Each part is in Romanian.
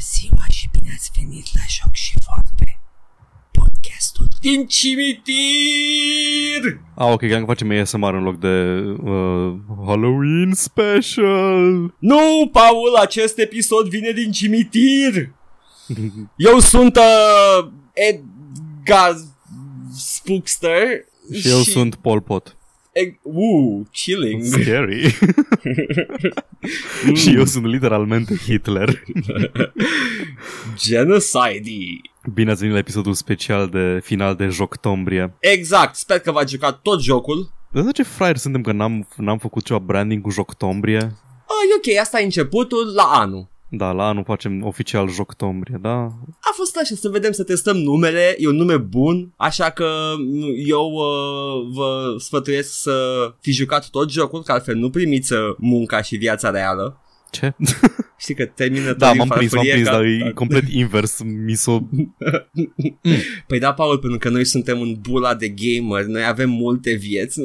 ziua și bine ați venit la Joc și Vorbe, podcastul din cimitir! Ah, ok, că facem ASMR în loc de uh, Halloween special. Nu, Paul, acest episod vine din cimitir! Eu sunt uh, Edgar Spookster Și eu sunt Pol Pot. Eg- uh, chilling. Scary. și eu sunt literalmente Hitler. Genocide. Bine ați venit la episodul special de final de Joctombrie. Exact, sper că v-ați jucat tot jocul. Dar ce fraier suntem că n-am, n-am făcut ceva branding cu Joctombrie? Ah, e ok, asta e începutul la anul. Da, la anul facem oficial Joctombrie, da? A fost așa, să vedem, să testăm numele, e un nume bun, așa că eu uh, vă sfătuiesc să fi jucat tot jocul, că altfel nu primiți uh, munca și viața reală. Ce? Știi că termină da, tot m-am din prins, m-am farfurie prins, ca- dar e complet invers. Mi s-o... Păi da, Paul, pentru că noi suntem în bula de gamer, noi avem multe vieți.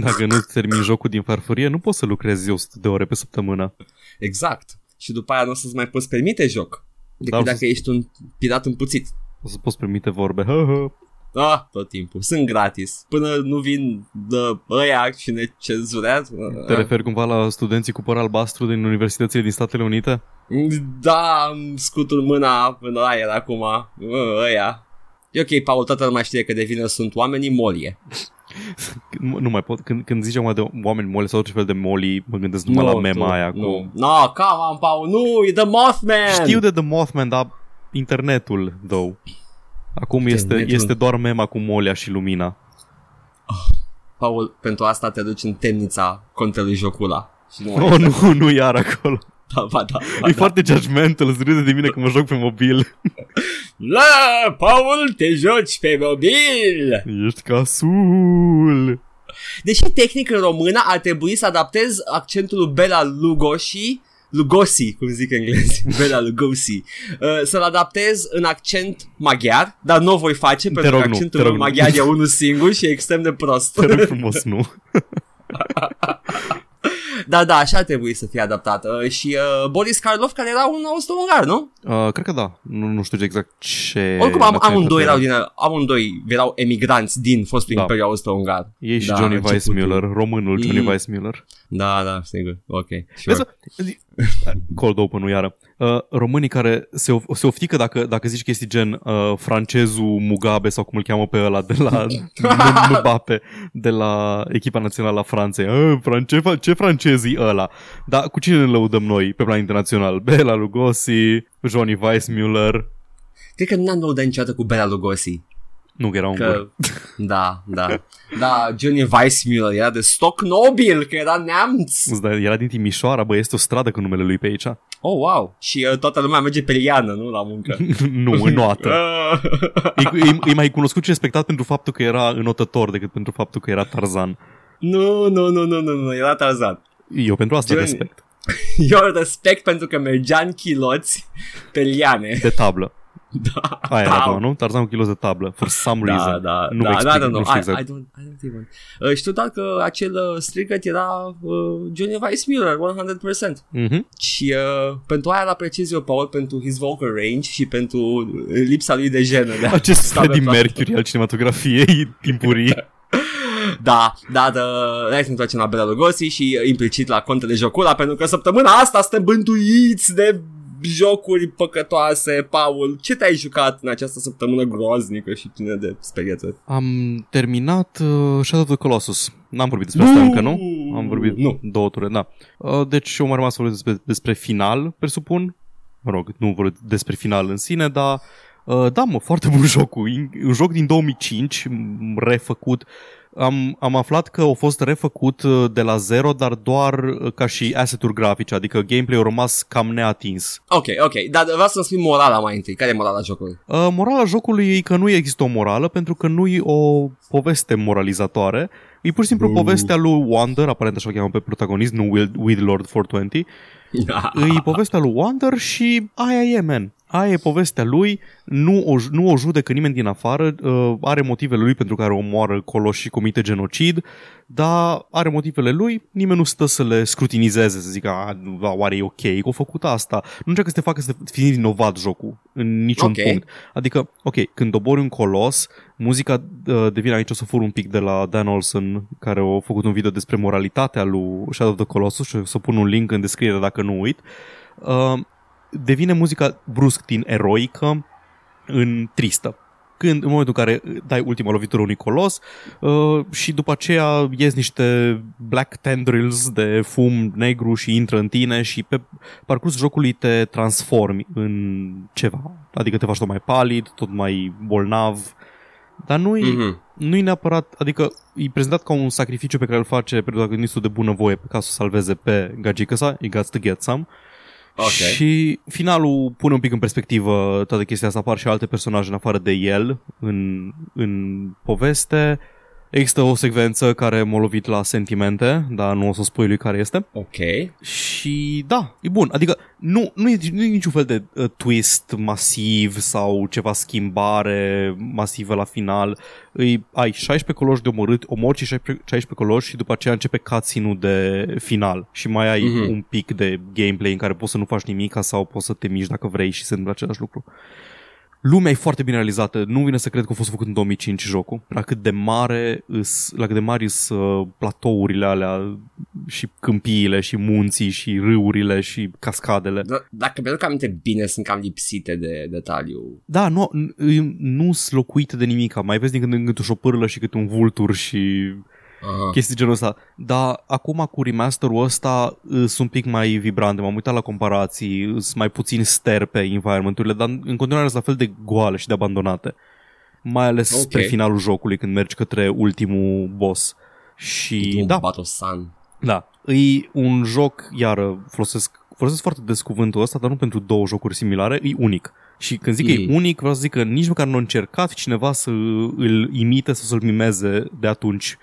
Dacă nu termin jocul din farfurie, nu poți să lucrezi 100 de ore pe săptămână. Exact. Și după aia nu o să-ți mai poți permite joc. Decât Da, o dacă să- ești un pirat împuțit. O să poți permite vorbe. Hă, hă. Ah, tot timpul. Sunt gratis. Până nu vin de ăia și ne cenzurează. Te referi cumva la studenții cu păr albastru din universitățile din Statele Unite? Da, îmi scutul mâna până la el acum. Bă, Ăia. E ok, Paul, toată lumea știe că de vină sunt oamenii molie. Nu, nu mai pot. Când, când zici acum de oameni moli sau orice fel de moli, mă gândesc numai la mema tu, aia cu... Nu, no, come on, Paul, nu, e The Mothman! Știu de The Mothman, dar internetul, though. Acum este, Internetul. este doar mema cu molia și lumina. Paul, pentru asta te duci în temnița contelui jocula. Și nu, Oh, nu, nu iar acolo. Da, ba, da, ba, E da. foarte judgmental, îți râde de mine că mă joc pe mobil. La, Paul, te joci pe mobil! Ești casul. Deși tehnic în română ar trebui să adaptez accentul lui Bela Lugosi Lugosi, cum zic englezii, Bela Lugosi, uh, să-l adaptez în accent maghiar, dar nu o voi face pentru rog, că nu, accentul te rog, meu nu. maghiar e unul singur și e extrem de prost. Te rog frumos, nu. da, da, așa ar trebui să fie adaptat. Uh, și uh, Boris Karloff, care era un austro-ungar, nu? Uh, cred că da. Nu, nu știu exact ce... Oricum, am, naționalitate amândoi era. erau, din, amândoi erau emigranți din fostul Da. Imperiu Austro-Ungar. Ei și Da, Johnny începutul. Weissmuller, românul Johnny E- Weissmuller. Da, da, sigur, ok. Sure. Vezi, zi- Cold open iară. Uh, românii care se, of- se oftică dacă, dacă zici chestii gen uh, francezul Mugabe sau cum îl cheamă pe ăla de la M- Mbappe, de la echipa națională a Franței. Uh, france, ce, ce francezii ăla? Dar cu cine ne lăudăm noi pe plan internațional? Bela Lugosi, Johnny Weissmuller. Cred că n-am lăudat niciodată cu Bela Lugosi. Nu, că era un Că, gur. da, da. Da, Johnny Weissmuller era de stoc nobil, că era neamț. Dar era din Timișoara, bă, este o stradă cu numele lui pe aici. Oh, wow. Și uh, toată lumea merge pe liană, nu? La muncă. nu, în noată. Uh, E, e, e mai cunoscut și respectat pentru faptul că era înotător decât pentru faptul că era Tarzan. nu, nu, nu, nu, nu, nu, era Tarzan. Eu pentru asta Johnny. respect. Eu îl respect pentru că mergea în chiloți pe liane. De tablă. Da, Aia da. era, doar, nu? Tarzan cu kilos de tablă. For some Da, reason. da, nu da, explic, da, da, nu nu, știu I, exact. I, don't, I don't even. Uh, știu doar că acel uh, strigăt era uh, Johnny Weissmuller, 100%. Mhm. Și uh, pentru aia îl apreciez eu, Paul, pentru his vocal range și pentru uh, lipsa lui de jenă. De a Acest sta Freddie pe platou. Mercury al cinematografiei timpurii. Da, da, da, hai să ne întoarcem la Bela Lugosi și uh, implicit la contele Jocula, pentru că săptămâna asta suntem bântuiți de jocuri păcătoase, Paul. Ce te-ai jucat în această săptămână groaznică și plină de sperietări? Am terminat uh, Shadow of the Colossus. N-am vorbit despre asta încă, nu? Am vorbit Nu. două ture, da. Uh, deci eu m-am rămas să vorbesc despre, despre final, presupun. Mă rog, nu vorbesc despre final în sine, dar uh, da, mă, foarte bun jocul. In- Un joc din 2005, m- refăcut. Am, am aflat că a fost refăcut uh, de la zero, dar doar uh, ca și asset-uri grafice, adică gameplay-ul a rămas cam neatins. Ok, ok, dar vreau să-mi spui morala mai întâi. Care e morala jocului? Uh, morala jocului e că nu există o morală pentru că nu e o poveste moralizatoare. E pur și simplu Uh. povestea lui Wander, aparent așa o cheamă pe protagonist, nu Will, With Lord 420. E povestea lui Wander și aia e, man. Aia e povestea lui, nu o, nu o judecă nimeni din afară, uh, are motivele lui pentru care omoară coloși și comite genocid, dar are motivele lui, nimeni nu stă să le scrutinizeze, să zică, a, oare e ok că a făcut asta. Nu încearcă să te facă să fie inovat jocul în niciun Ok. punct. Adică, ok, când dobori un colos, muzica uh, devine aici o să fur un pic de la Dan Olsen, care a făcut un video despre moralitatea lui Shadow of the Colossus și o să pun un link în descriere dacă nu uit. Uh, devine muzica brusc din eroică în tristă. Când, în momentul în care dai ultima lovitură unui colos uh, și după aceea ies niște black tendrils de fum negru și intră în tine și pe parcursul jocului te transformi în ceva. Adică te faci tot mai palid, tot mai bolnav, dar nu-i, Mhm. nu-i neapărat, adică e prezentat ca un sacrificiu pe care îl face protagonistul de bună voie ca să o salveze pe gagică sa, he got to get some. Ok. Și finalul pune un pic în perspectivă toată chestia asta, apar și alte personaje în afară de el în, în poveste. Există o secvență care m-a lovit la sentimente, dar nu o să spui lui care este. Ok. Și da, e bun. Adică nu, nu, e, nu e niciun fel de uh, twist masiv sau ceva schimbare masivă la final. Îi, ai 16 coloși de omorât, omori și 16, 16 coloși și după aceea începe cutscene-ul de final. Și mai ai Mhm. mm-hmm. un pic de gameplay în care poți să nu faci nimic sau poți să te miști dacă vrei și se întâmplă același lucru. Lumea e foarte bine realizată. Nu vine să cred că a fost făcut în 2005 jocul. La cât de mare îs, la cât de mari sunt uh, platourile alea și câmpiile și munții și râurile și cascadele. Da, dacă mi-aduc aminte bine, sunt cam lipsite de detaliu. Da, nu, n- nu sunt locuite de nimic. Mai vezi din când în când o șopârlă și cât un vultur și Aha. chestii genul ăsta. Dar acum cu remasterul ăsta uh, sunt un pic mai vibrante. M-am uitat la comparații, sunt mai puțin ster pe environment-urile, dar în continuare sunt la fel de goale și de abandonate. Mai ales Ok. spre finalul jocului când mergi către ultimul boss. Și Un da, Battle Sun. da, e un joc, iar folosesc, folosesc foarte des cuvântul ăsta, dar nu pentru două jocuri similare, e unic. Și când zic că Mm. e unic, vreau să zic că nici măcar nu a încercat cineva să îl imite sau să-l mimeze de atunci.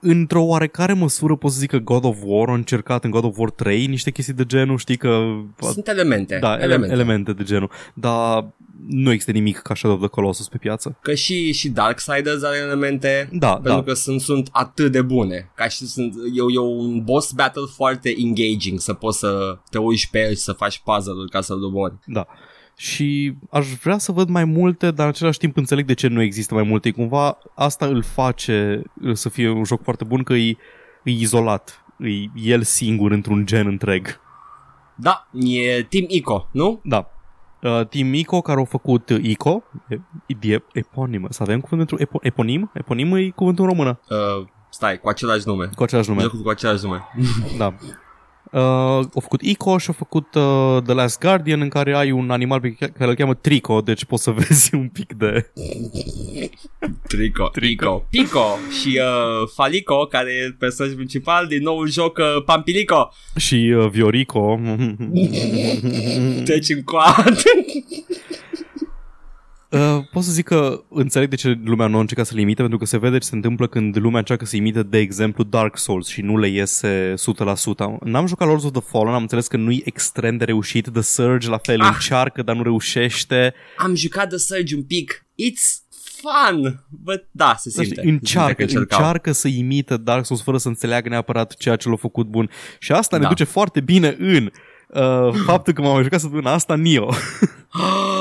Într-o oarecare măsură pot să zic că God of War a încercat în God of War 3 niște chestii de genul, știi că... Sunt elemente. Da, elemente. elemente. elemente de genul. Dar nu există nimic ca Shadow of the Colossus pe piață. Că și, și Darksiders are elemente Da, pentru da. că sunt, sunt atât de bune. Ca și sunt, e, e un boss battle foarte engaging să poți să te uiți pe el și să faci puzzle-uri ca să-l dobori. Da. Și aș vrea să văd mai multe, dar în același timp înțeleg de ce nu există mai multe. Cumva asta îl face să fie un joc foarte bun, că e, e izolat. E el singur într-un gen întreg. Da, e Team Ico, nu? Da. Uh, Team Ico, care au făcut ICO, e, e eponimă, să avem cuvânt pentru epo, eponim? Eponim e cuvântul în română, Uh, stai, cu același nume. cu același nume. Jocul cu același nume. Da. Uh, au făcut Ico și au făcut uh, The Last Guardian în care ai un animal pe care îl cheamă Trico, deci poți să vezi un pic de... Trico. Trico. Pico și uh, Falico, care e personajul principal din noul joc uh, Pampilico. Și uh, Viorico. Deci în coad. Uh, pot să zic că înțeleg de ce lumea nu a încercat să-l imite, pentru că se vede ce se întâmplă când lumea încearcă să imite, de exemplu, Dark Souls și nu le iese 100%. N-am jucat Lords of the Fallen, am înțeles că nu-i extrem de reușit. The Surge la fel Ah. încearcă, dar nu reușește. Am jucat The Surge un pic. It's fun. But, da, se simte. Se simte încearcă, că încercau. încearcă să imite Dark Souls fără să înțeleagă neapărat ceea ce l-a făcut bun. Și asta ne Da. duce foarte bine în uh, faptul că m-am jucat săptămâna asta Nioh,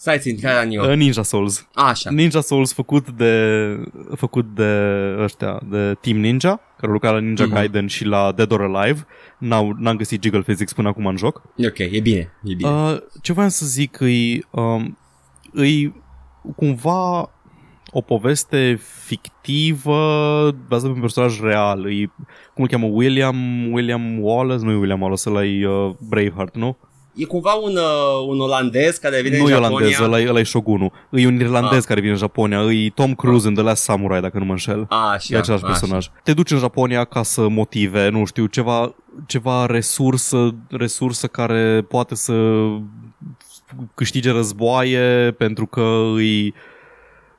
Stai țin, care era Nioh? uh, Ninja Souls. Așa. Ninja Souls făcut de făcut de ăștia, de Team Ninja, care lucra la Ninja Mhm. Gaiden și la Dead or Alive. N-au, n-am găsit Jiggle Physics până acum în joc. E ok, e bine. E bine. Uh, ce voiam să zic îi, um, îi cumva o poveste fictivă bazată pe un personaj real. Îi, cum îl cheamă? William, William Wallace? Nu e William Wallace, ăla e uh, Braveheart, nu? E cumva un, uh, un olandez care vine nu în e Japonia. olandez, ăla e, ăla e Shogunul. E un irlandez Ah. care vine în Japonia. E Tom Cruise în The Last Samurai, dacă nu mă înșel. Așa, E același așa. personaj. Te duci în Japonia ca să motive, nu știu, ceva, ceva resursă, resursă care poate să câștige războaie pentru că îi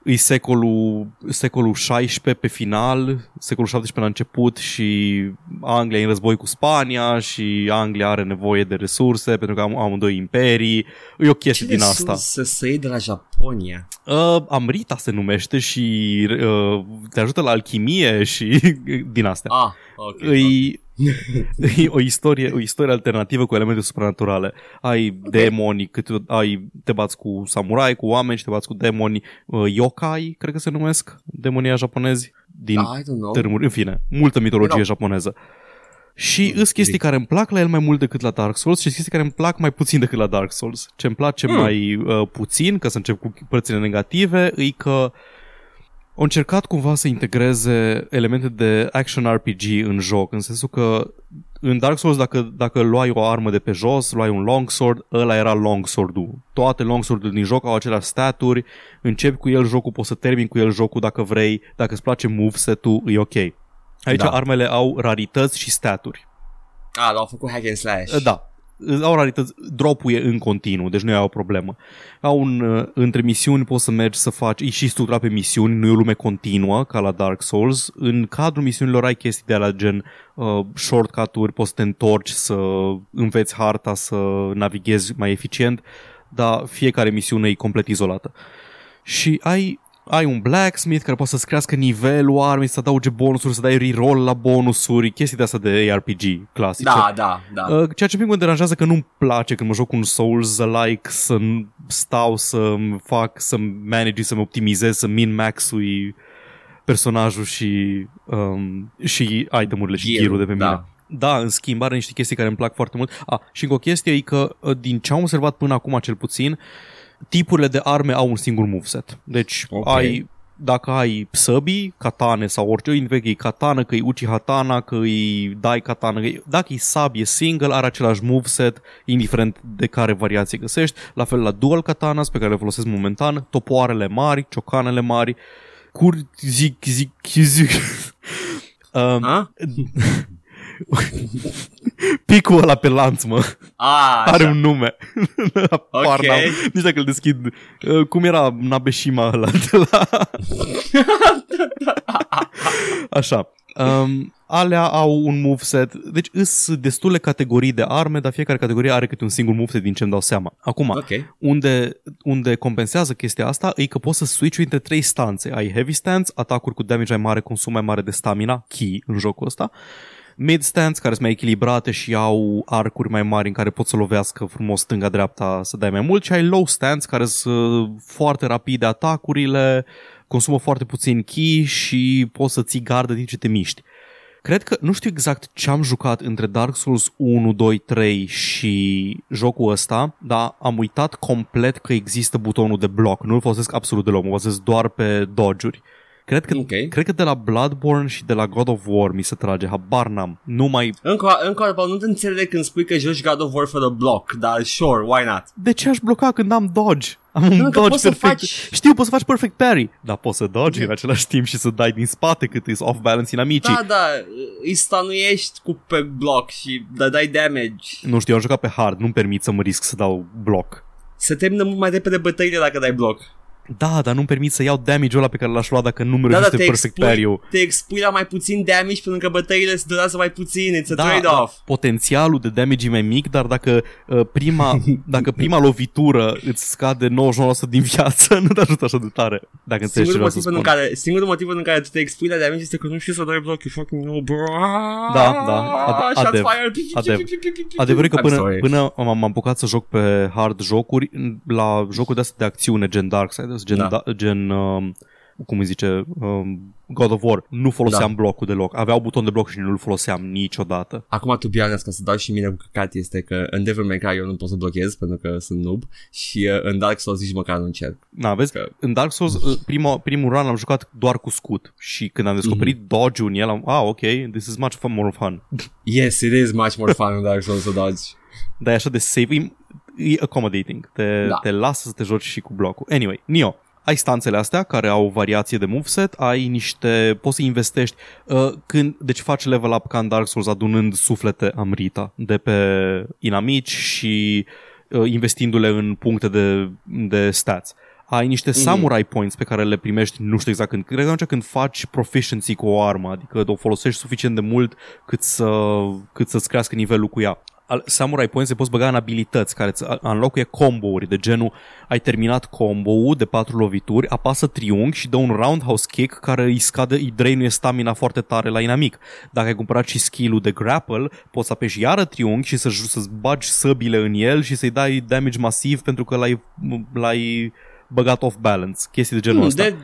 e secolul, secolul 16 pe final, secolul 17 la început și Anglia e în război cu Spania și Anglia are nevoie de resurse pentru că am amândoi imperii. E o chestie Ce din asta. Să să iei de la Japonia. Uh, Amrita se numește și uh, te ajută la alchimie și din astea. Ah, ok. Îi, e o istorie, o istorie alternativă cu elemente supranaturale. Ai okay. demoni, cât, ai, te bați cu samurai, cu oameni și te bați cu demoni uh, yokai, cred că se numesc, demonia japonezi din I don't know. tărâmuri. În fine, multă mitologie No. japoneză. Și îs chestii care îmi plac la el mai mult decât la Dark Souls și chestii care îmi plac mai puțin decât la Dark Souls. Ce îmi place Hmm. mai uh, puțin, ca să încep cu părțile negative, e că au încercat cumva să integreze elemente de action RPG în joc, în sensul că în Dark Souls dacă, dacă luai o armă de pe jos, luai un longsword, ăla era longsword-ul. Toate longsword-urile din joc au aceleași staturi, începi cu el jocul, poți să termini cu el jocul dacă vrei, dacă îți place moveset-ul, e ok. Aici Da. armele au rarități și staturi. Ah, l-au făcut hack and slash. Da, au rarități, drop-ul e în continuu, deci nu e o problemă. Au un, uh, între misiuni poți să mergi să faci, e și structura pe misiuni, nu e o lume continuă ca la Dark Souls. În cadrul misiunilor ai chestii de la gen uh, shortcut-uri, poți să te întorci, să înveți harta, să navighezi mai eficient, dar fiecare misiune e complet izolată. Și ai ai un blacksmith care poate să-ți crească nivelul armei, să adauge bonusuri, să dai reroll la bonusuri, chestii de astea de ARPG clasice. Da, da, da. Uh, Ceea ce un pic mă deranjează că nu-mi place când mă joc un Souls-like să stau să-mi fac, să-mi manage, să-mi optimizez, să min-max-ui personajul și, um, și itemurile și Gear-ul, gear de pe mine. da. Da, în schimb, are niște chestii care îmi plac foarte mult. A, și încă o chestie e că, uh, din ce am observat până acum cel puțin, tipurile de arme au un singur moveset. Deci Ok. ai dacă ai săbii, katane sau orice, indiferent că e katana, că e uchi hatana, că e dai katana, că e, dacă e sabie single, are același moveset, indiferent de care variație găsești. La fel la dual katanas, pe care le folosesc momentan, topoarele mari, ciocanele mari, cur, zic, zic, zic. um, Ha? picul ăla pe lanț, mă. Ah, Are așa. un nume. Apar Ok. n-am. Nici dacă îl deschid. Uh, Cum era Nabeshima ăla de la... Așa. Um, alea au un moveset. Deci îs destule categorii de arme, dar fiecare categorie are câte un singur moveset din ce îmi dau seama. Acum, Ok. unde, unde compensează chestia asta e că poți să switch între trei stanțe. Ai heavy stance, atacuri cu damage mai mare, consum mai mare de stamina, key în jocul ăsta. Mid stance, care sunt mai echilibrate și au arcuri mai mari în care pot să lovească frumos stânga-dreapta să dai mai mult și ai low stance, care sunt foarte rapide atacurile, consumă foarte puțin key și poți să ții gardă din ce te miști. Cred că nu știu exact ce am jucat între Dark Souls 1, 2, 3 și jocul ăsta, dar am uitat complet că există butonul de bloc. Nu-l folosesc absolut deloc, mă folosesc doar pe dodge-uri. Cred că, Ok. cred că de la Bloodborne și de la God of War mi se trage, habar n-am. Nu mai... Încă, încă o dată, nu te înțeleg când spui că joci God of War fără bloc, dar sure, why not? De ce aș bloca când am dodge? Am un Nu, că dodge poți să perfect. faci- Știu, poți să faci perfect parry, dar poți să dodge în același timp și să dai din spate cât e off-balance inamicii. Da, da, îi stanuiești cu pe bloc și da, dai damage. Nu știu, am jucat pe hard, nu-mi permit să mă risc să dau bloc. Se termină mult mai repede bătăile dacă dai bloc. Da, dar nu-mi permit să iau damage-ul ăla pe care l-aș lua dacă nu mi Da, da, reușește te perfect expui, parry-ul. te expui la mai puțin damage pentru că bătăile se durează mai puțin, it's a Da, trade-off. da, potențialul de damage e mai mic, dar dacă uh, prima, dacă prima lovitură îți scade 99% din viață, nu te ajută așa de tare. Dacă înțelegi ce Singurul vreau să motiv, spun. pentru care, singurul motiv pentru care tu te expui la damage este că nu știi să dai bloc, you fucking know, bro. Da, da, ad- Shots adev, fired. adev. Adevărul e că I'm până, sorry. până m-am apucat să joc pe hard jocuri, la jocuri de astea de acțiune, gen Darksiders, gen, Da. da. gen um, cum îi zice, um, God of War, nu foloseam Da. blocul deloc. Aveau buton de bloc și nu-l foloseam niciodată. Acum, tu honest, ca să dau și mine cu căcat, este că în Devil May Cry eu nu pot să blochez pentru că sunt noob și uh, în Dark Souls nici măcar nu încerc. Na, vezi, Că- în Dark Souls, uh, prima, primul run l-am jucat doar cu scut și când am descoperit Mhm. dodge-ul în el, am, ah, ok, this is much fun, more fun. Yes, it is much more fun în Dark Souls să dodge. Dar e așa de safe, e, e accommodating, te, Da. te lasă să te joci și cu blocul. Anyway, Nio, ai stanțele astea care au variație de moveset, ai niște, poți să investești, uh, când, deci faci level up ca în Dark Souls adunând suflete amrita de pe inamici și uh, investindu-le în puncte de, de stats. ai niște samurai points pe care le primești, nu știu exact când, cred că atunci când faci proficiency cu o armă, adică o folosești suficient de mult cât, să, cât să-ți crească nivelul cu ea. Al- Samurai Points se poți băga în abilități care îți înlocuie combo-uri de genul ai terminat combo-ul de patru lovituri, apasă triunghi și dă un roundhouse kick care îi scade, îi drainuie stamina foarte tare la inamic. Dacă ai cumpărat și skill-ul de grapple, poți să apeși iară triunghi și să, să-ți bagi săbile în el și să-i dai damage masiv pentru că l-ai, l-ai băgat off balance, chestii de genul Hmm, ăsta. de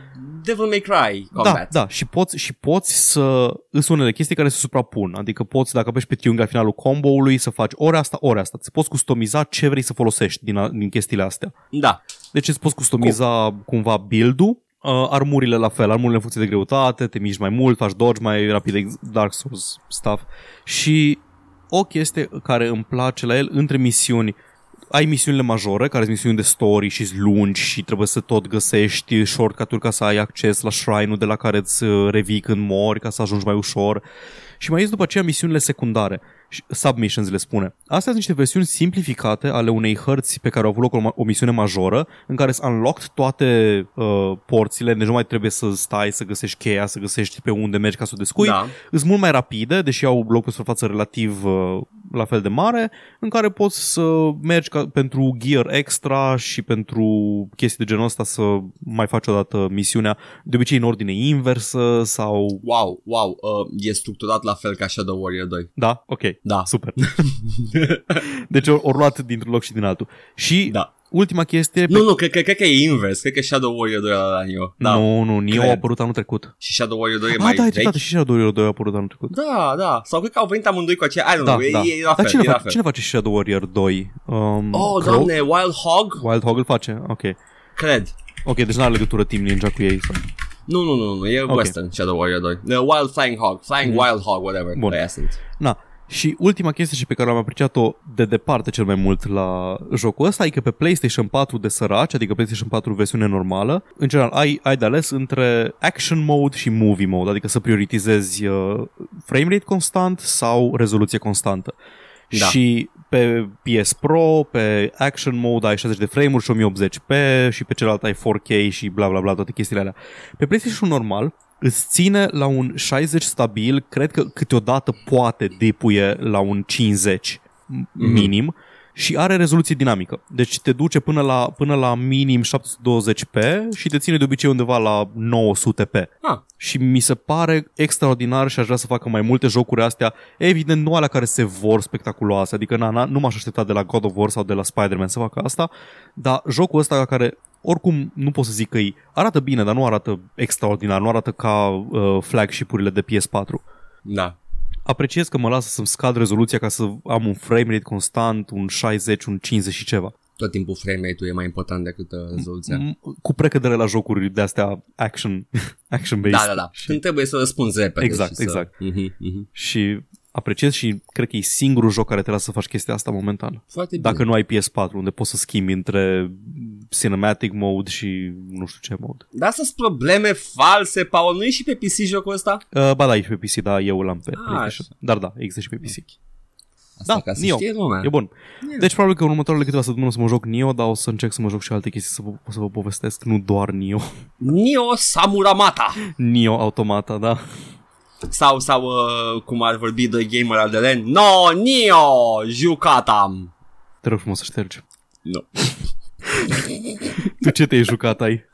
Devil May Cry Da, combat. da, și poți, și poți să îs unele chestii care se suprapun. Adică poți, dacă apeși pe triunghi la finalul combo-ului, să faci ori asta, ori asta. Îți poți customiza ce vrei să folosești din, a- din chestiile astea. da. Deci îți poți customiza cumva build-ul, uh, armurile la fel, armurile în funcție de greutate, te miști mai mult, faci dodge mai rapid, ex- Dark Souls stuff. Și o chestie care îmi place la el între misiuni, ai misiunile majore, care sunt misiuni de story și lungi și trebuie să tot găsești shortcut-uri ca să ai acces la shrine-ul de la care îți uh, revii când mori, ca să ajungi mai ușor. Și mai este după aceea misiunile secundare, și- submissions le spune. Astea sunt niște versiuni simplificate ale unei hărți pe care au avut loc o, o misiune majoră, în care sunt unlocked toate uh, porțile, deci nu mai trebuie să stai să găsești cheia, să găsești pe unde mergi ca să o descui. Da. Sunt mult mai rapide, deși au loc pe suprafață relativ uh, la fel de mare, în care poți să mergi ca, pentru gear extra și pentru chestii de genul ăsta să mai faci o dată misiunea, de obicei în ordine inversă sau... Wow, wow, uh, e structurat la fel ca Shadow Warrior 2. Da? Ok. Da. Super. deci ori ori luat dintr-un loc și din altul. Și Da. Ultima chestie... Nu, nu, cred, cred, cred că e invers. Cred că Shadow Warrior 2 era la Nioh. Da. Nu, nu, Nioh Cred. a apărut anul trecut. Și Shadow Warrior 2 e Ah, mai da, ai vechi. dreptate, și Shadow Warrior 2 a apărut anul trecut. Da, da. Sau cred că au venit amândoi cu aceea. I don't Da, know, da. e, e la Dar fel, cine, e la face, fel. cine face Shadow Warrior 2? Um, Oh, Crow? doamne, Wild Hog? Wild Hog îl face? Ok. Cred. Ok, deci n-are legătură Team Ninja cu ei. Sau... Nu, nu, nu, nu, e Ok. Western Shadow Warrior 2. The Wild Flying Hog, Flying Mhm. Wild Hog, whatever. Bun. Aia sunt. Na, și ultima chestie și pe care am apreciat-o de departe cel mai mult la jocul ăsta e că pe PlayStation 4 de săraci, adică PlayStation 4 versiune normală, în general ai, ai de ales între action mode și movie mode, adică să prioritizezi uh, frame rate constant sau rezoluție constantă. Da. Și pe PS Pro, pe Action Mode ai 60 de frame-uri și 1080p și pe celălalt ai 4K și bla bla bla, toate chestiile alea. Pe PlayStation normal îți ține la un 60 stabil, cred că câteodată poate dipuie la un 50 m- minim și are rezoluție dinamică. Deci te duce până la, până la minim 720p și te ține de obicei undeva la 900p Ah, și mi se pare extraordinar și aș vrea să facă mai multe jocuri astea, evident nu alea care se vor spectaculoase, adică na, na, nu m-aș aștepta de la God of War sau de la Spider-Man să facă asta, dar jocul ăsta care oricum nu pot să zic că îi arată bine, dar nu arată extraordinar, nu arată ca uh, flagship-urile de PS4. da. Apreciez că mă lasă să-mi scad rezoluția ca să am un frame rate constant, un 60, un 50 și ceva. Tot timpul frame rate-ul e mai important decât uh, rezoluția. M- Cu precădere la jocuri de astea action, action-based. Da, da, da. Și- Când trebuie să răspunzi repede. Exact, și să... exact. Mhm, mhm. și apreciez și cred că e singurul joc care te lasă să faci chestia asta momentan. Foarte bine. Dacă nu ai PS4, unde poți să schimbi între cinematic mode și nu știu ce mode. Dar astea sunt probleme false, Paul. Nu e și pe PC jocul ăsta? Uh, ba da, e și pe PC, da, eu l-am pe Ah, PlayStation. Dar da, există și pe PC. Asta Da, ca să Nioh. știe lumea. E bun. Yeah. Deci probabil că în următoarele câteva săptămâni o să mă joc Nioh, dar o să încerc să mă joc și alte chestii să vă, o să vă povestesc, nu doar Nioh. Nio Samuramata. Nioh automata, da. Sau, sau uh, cum ar vorbi doi gamer al de len. No, Nio, jucatam. Te rog frumos să ștergi. Nu. Tu ce te-ai jucat ai?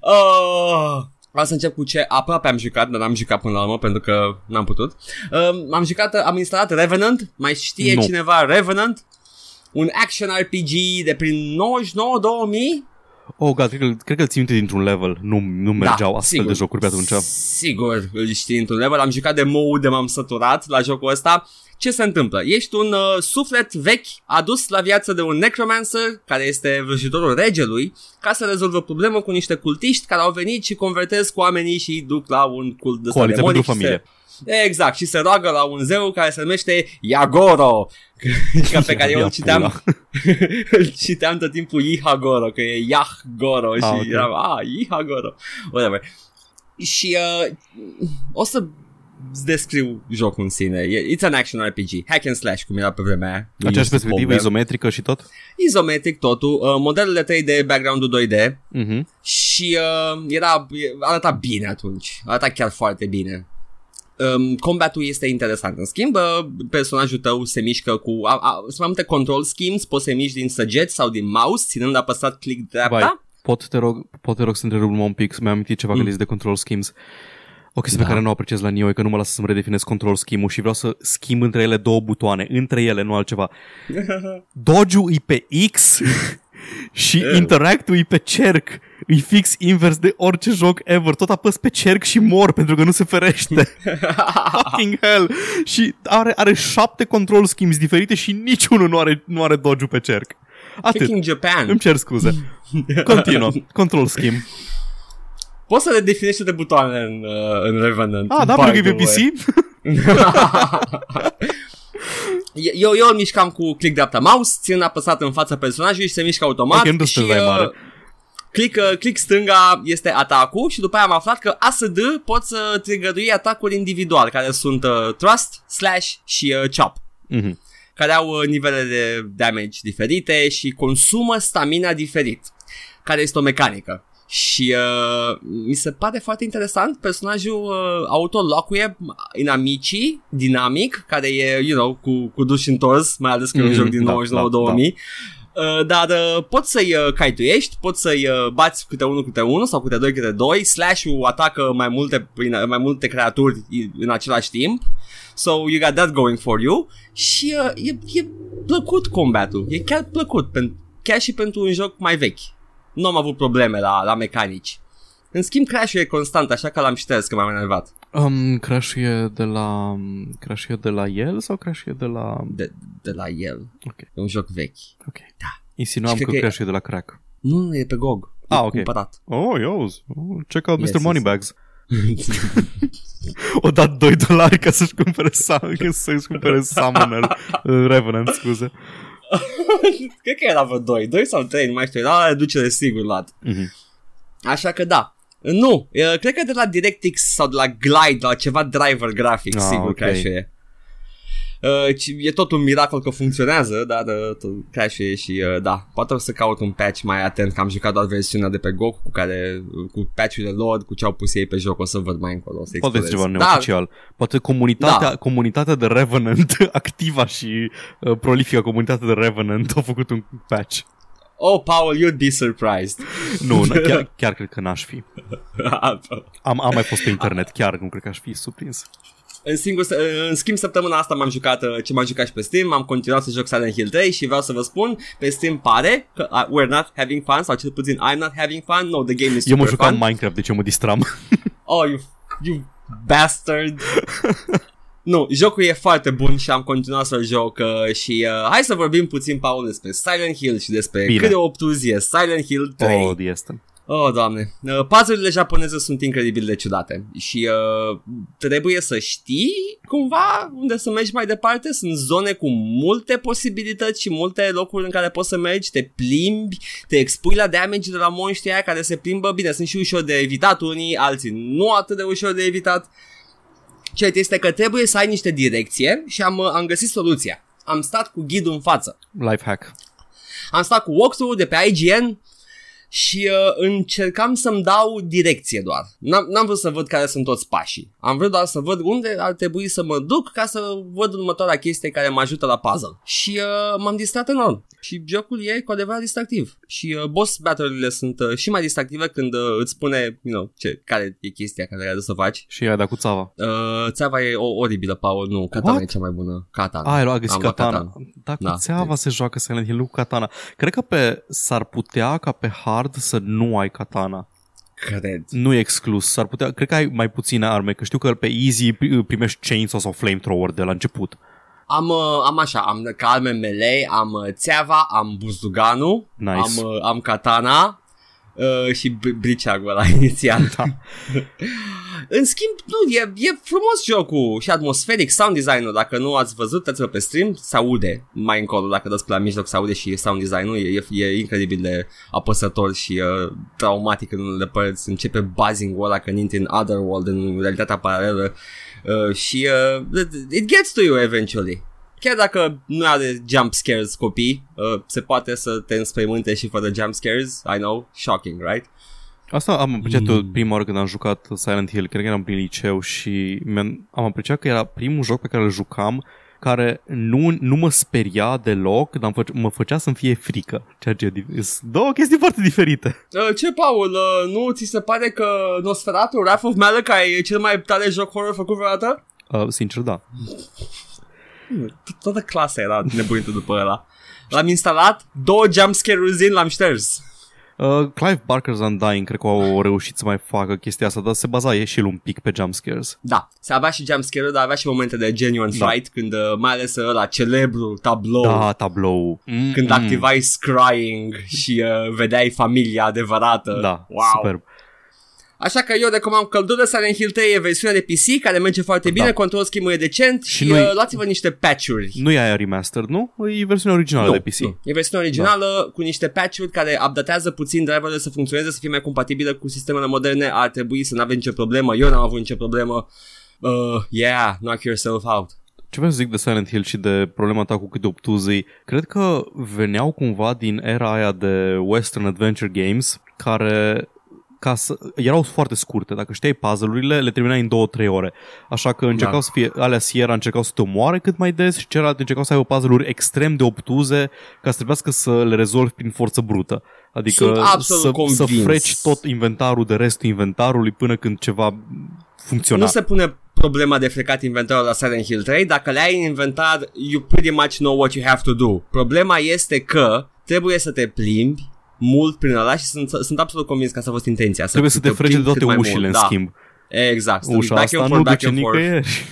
Uh, Vreau să încep cu ce aproape am jucat, dar n-am jucat până la urmă pentru că n-am putut. Uh, am jucat, am instalat Revenant. Mai știe Nu. cineva Revenant? Un action RPG de prin 99-2000? Oh, God, cred că, cred că îl țin minte dintr-un level. Nu, nu mergeau astfel sigur. de jocuri pe atunci. Sigur, îl știi într-un level. Am jucat de mou de m-am săturat la jocul ăsta. Ce se întâmplă? Ești un uh, suflet vechi adus la viață de un necromancer care este vrăjitorul regelui ca să rezolvă problemă cu niște cultiști care au venit și convertesc cu oamenii și îi duc la un cult de Coaliția pentru familie. Exact, și se roagă la un zeu care se numește Iagoro, ca pe care eu îl Ia citeam, pula. îl citeam tot timpul Ihagoro, că e Iahgoro și Ah, ok. eram, ah, Ihagoro, whatever. Și uh, o să îți descriu jocul în sine. E- It's an action RPG, hack and slash, cum era pe vremea aia. Aceeași perspectivă Bomber. izometrică și tot? Izometric totul, uh, modelele 3D, background-ul 2D Mhm. și uh, era, arăta bine atunci, arăta chiar foarte bine. Um, combatul este interesant. În schimb, uh, personajul tău se mișcă cu... A, a, sunt mai multe control schemes, poți să miști din săgeți sau din mouse, ținând apăsat click dreapta. Vai, pot te rog, pot te rog să întrerup un pic, mi-am amintit ceva mm. când de control schemes. O chestie Da. pe care nu o apreciez la Nioh e că nu mă lasă să-mi redefinez control scheme-ul și vreau să schimb între ele două butoane, între ele, nu altceva. Dodge-ul e pe X și Ew. interact-ul e pe cerc. E fix invers de orice joc ever. Tot apăs pe cerc și mor pentru că nu se ferește. Fucking hell. Și are, are șapte control schemes diferite și niciunul nu are, nu are dodge pe cerc. Atât. Fucking Japan. Îmi cer scuze. Continuă. Control scheme. Poți să le definești de butoane în, uh, în Revenant. Ah, da, by pentru că e the pe way. PC? Eu, eu îl mișcam cu click dreapta mouse, țin apăsat în fața personajului și se mișcă automat. Ok, nu te și, stânga e mare. uh, click, uh, click stânga este atacul și după aia am aflat că ASD poți să triggerui atacuri individual, care sunt uh, thrust, slash și uh, chop Mhm. care au uh, nivele de damage diferite și consumă stamina diferit, care este o mecanică. Și uh, mi se pare foarte interesant, personajul uh, autolocuie inamicii, dinamic, care e, you know, cu, cu duș întors, mai ales că e un Mhm, joc din da, 99-2000. Uh, dar uh, poți să-i uh, caituiești, poți să-i uh, bați câte unul câte unul sau câte doi câte doi, Slash-ul atacă mai multe, prin- mai multe creaturi în același timp. So you got that going for you și uh, e, e plăcut combatul, e chiar plăcut, pen- chiar și pentru un joc mai vechi. Nu am avut probleme la, la mecanici. În schimb, crash-ul e constant, așa că l-am șters că m-am enervat. Um, crash e de la... Crash e de la el sau Crash e de la... De, de la el. Ok. E un joc vechi. Ok. Da. Insinuam Și că cred că e- Crash e de la Crack. Nu, nu, e pe GOG. Ah, E ok. Cumpărat. Oh, yo, oh, check out Yes, Mr. yes. Moneybags. O dat 2 dolari ca să-și cumpere, Sam- să-și cumpere Summoner uh, Revenant, scuze. Cred că era vreo 2, 2 sau 3, nu mai știu, era la reducere sigur luat. Mhm. Așa că da. Nu, e, cred că de la DirectX sau de la Glide, de la ceva driver grafic, Ah, sigur ok. crash e. Uh, ci- e tot un miracol că funcționează, dar uh, tot crash e și uh, da, poate o să caut un patch mai atent, că am jucat doar versiunea de pe GOG cu care, cu patch-urile lor, cu ce au pus ei pe joc, o să văd mai încolo, o să Poate este explorez. ceva neoficial. Poate comunitatea, Da. comunitatea de Revenant, activa și uh, prolifică comunitatea de Revenant, a făcut un patch. Oh, Paul, you'd be surprised. Nu, n- chiar, chiar cred că n-aș fi. Am, am mai fost pe internet, chiar nu cred că aș fi surprins. În, singur, în schimb, săptămâna asta m-am jucat uh, ce m-am jucat și pe Steam, am continuat să joc Silent Hill 3 și vreau să vă spun, pe Steam pare că uh, we're not having fun, sau cel puțin I'm not having fun, no, the game is Eu mă super jucam fun. Minecraft, deci eu mă distram. Oh, you, you bastard. nu, jocul e foarte bun și am continuat să-l joc uh, și uh, hai să vorbim puțin, Paul, despre Silent Hill și despre Bine. cât de obtuz e Silent Hill 3. Oh, este. Oh, doamne. Uh, puzzle-urile japoneze sunt incredibil de ciudate și uh, trebuie să știi cumva unde să mergi mai departe. Sunt zone cu multe posibilități și multe locuri în care poți să mergi, te plimbi, te expui la damage de la monștri aia care se plimbă. Bine, sunt și ușor de evitat unii, alții nu atât de ușor de evitat. Cert este că trebuie să ai niște direcție și am, uh, am găsit soluția. Am stat cu ghidul în față. Life hack. Am stat cu walkthrough de pe IGN și uh, încercam să-mi dau direcție doar. N-am, n-am vrut să văd care sunt toți pașii. Am vrut doar să văd unde ar trebui să mă duc ca să văd următoarea chestie care mă ajută la puzzle. Și uh, m-am distrat enorm. Și jocul e cu adevărat distractiv. Și uh, boss battle-urile sunt uh, și mai distractive când uh, îți spune, you know, ce, care e chestia care ai de să faci. Și ai dat cu țava. Uh, țeava e o, oribilă, Paul. Nu, katana What? e cea mai bună. Katana. Ah, a găsit Am luat katana. Da, cu Da. țeava se joacă Silent Hill, nu cu katana. Cred că pe s-ar putea ca pe hard să nu ai katana. Cred. Nu e exclus. S-ar putea, cred că ai mai puține arme, că știu că pe easy pri- primești chainsaw sau flamethrower de la început. Am, uh, am așa, am ca arme melee, am uh, țeava, am buzduganul, Nice. am, uh, am katana, Uh, și briceagul ăla inițial. Da. În schimb, nu, e, e frumos jocul și atmosferic, sound design-ul, dacă nu ați văzut, uitați pe stream, se aude mai încolo, dacă dați pe la mijloc, se aude și sound design-ul, e, e, e incredibil de apăsător și uh, traumatic în unele părți, începe buzzing-ul ăla când intri în Otherworld, în realitatea paralelă uh, și uh, it gets to you eventually chiar dacă nu are jump scares copii, uh, se poate să te înspăimânte și fără jump scares, I know, shocking, right? Asta am apreciat mm. prima oară când am jucat Silent Hill, cred că eram prin liceu și am apreciat că era primul joc pe care îl jucam care nu, nu mă speria deloc, dar fă, mă făcea să-mi fie frică. Ceea ce sunt două chestii foarte diferite. Uh, ce, Paul? Uh, nu ți se pare că Nosferatu, Wrath of Malachi e cel mai tare joc horror făcut vreodată? Uh, sincer, da. Toată clasa era nebunită după ăla. L-am instalat, două jumpscare-uri l-am șters. Uh, Clive Barker's Undying cred că au reușit să mai facă chestia asta, dar se baza și el un pic pe jumpscares. Da, se avea și jumpscare dar avea și momente de genuine da. fright, când uh, mai ales la celebru tablou. Da, tablou. Mm-mm. Când activai scrying și uh, vedeai familia adevărată. Da, wow. superb. Așa că eu recomand căldură Silent Hill 3 e versiunea de PC care merge foarte bine, da. control schimb e decent și, și uh, luați-vă niște patch-uri. Nu e aia remastered, nu? E versiunea originală nu, de PC. Nu. E versiunea originală da. cu niște patch-uri care updatează puțin driverele să funcționeze, să fie mai compatibile cu sistemele moderne. Ar trebui să nu avem nicio problemă. Eu n-am avut nicio problemă. Uh, yeah, knock yourself out. Ce vreau să zic de Silent Hill și de problema ta cu câte obtuzii, cred că veneau cumva din era aia de Western Adventure Games, care ca să, erau foarte scurte. Dacă știai puzzle-urile, le terminai în 2-3 ore. Așa că încercau da. să fie, alea Sierra încercau să te omoare cât mai des și celelalte încercau să aibă puzzle-uri extrem de obtuze ca să trebuiască să le rezolvi prin forță brută. Adică să, să freci tot inventarul de restul inventarului până când ceva funcționa. Nu se pune problema de frecat inventarul la Silent Hill 3. Dacă le ai în inventar, you pretty much know what you have to do. Problema este că trebuie să te plimbi mult prin ăla și sunt, sunt absolut convins că asta a fost intenția. Trebuie să, să te frege de toate ușile mult. în da. schimb. Exact. Ușa asta nu duce nicăieri.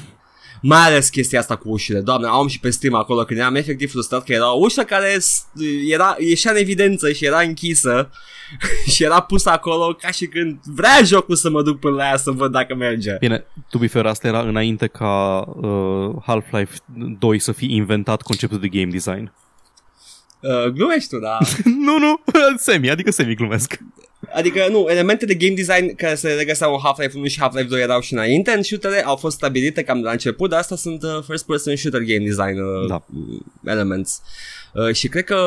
Mai ales chestia asta cu ușile. Doamne, am și pe stream acolo când eram efectiv frustrat că era o ușă care era, ieșea în evidență și era închisă și era pusă acolo ca și când vrea jocul să mă duc până la ea să văd dacă merge. Bine, to be fair, asta era înainte ca uh, Half-Life 2 să fi inventat conceptul de game design. Uh, glumești tu, da. nu, nu, semi, adică semi glumesc. Adică, nu, elemente de game design care se regăseau în Half-Life 1 și Half-Life 2 erau și înainte în shootere, au fost stabilite cam de la început, dar asta sunt uh, first-person shooter game design uh, da. elements. Uh, și cred că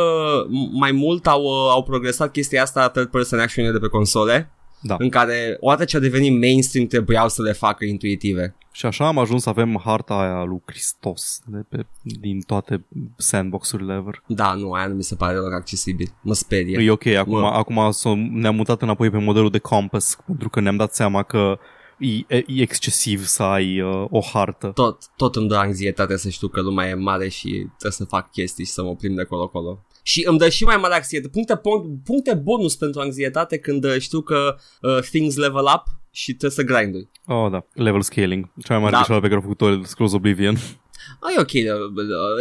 mai mult au, uh, au progresat chestia asta third-person action de pe console, da. în care odată ce a devenit mainstream trebuiau să le facă intuitive. Și așa am ajuns să avem harta aia lui Cristos de pe, din toate sandbox-urile ever. Da, nu, aia nu mi se pare deloc accesibil. Mă sperie. E ok, acum, mă... acum ne-am mutat înapoi pe modelul de Compass pentru că ne-am dat seama că e, e excesiv să ai uh, o hartă. Tot, tot îmi dă anxietate să știu că lumea e mare și trebuie să fac chestii și să mă plimb de acolo-acolo. Și îmi dă și mai mare anxietate. Puncte, puncte bonus pentru anxietate când uh, știu că uh, things level up și trebuie să grindui. Oh, da. Level scaling. Cea mai mare da. greșeală pe care a făcut-o Scrolls Oblivion. Ah, e ok.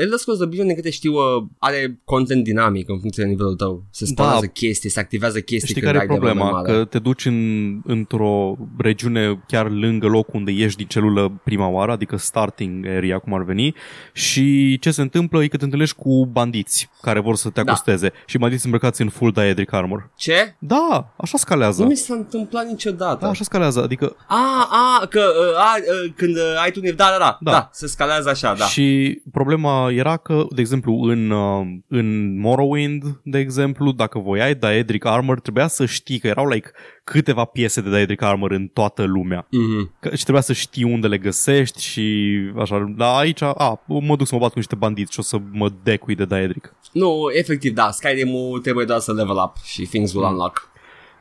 Elder Scrolls Oblivion, de câte știu, uh, are content dinamic în funcție de nivelul tău. Se spanează da. chestii, se activează chestii Știi care e problema? Că te duci în, într-o regiune chiar lângă locul unde ieși din celulă prima oară, adică starting area, cum ar veni, și ce se întâmplă e că te întâlnești cu bandiți care vor să te da. acosteze da. și bandiți îmbrăcați în full diedric armor. Ce? Da, așa scalează. Nu mi s-a întâmplat niciodată. Da, așa scalează, adică... A, a, că uh, a, uh, când uh, ai tu nivel, da, da, da, da, da, se scalează așa, da. Și problema era că, de exemplu, în, uh, în Morrowind, de exemplu, dacă voiai Daedric Armor, trebuia să știi că erau like câteva piese de Daedric Armor în toată lumea. Mm-hmm. Că, și trebuia să știi unde le găsești și așa. Dar aici, a, mă duc să mă bat cu niște bandiți și o să mă decui de Daedric. Nu, efectiv, da, Skyrim-ul trebuie doar să level up și things will mm. unlock.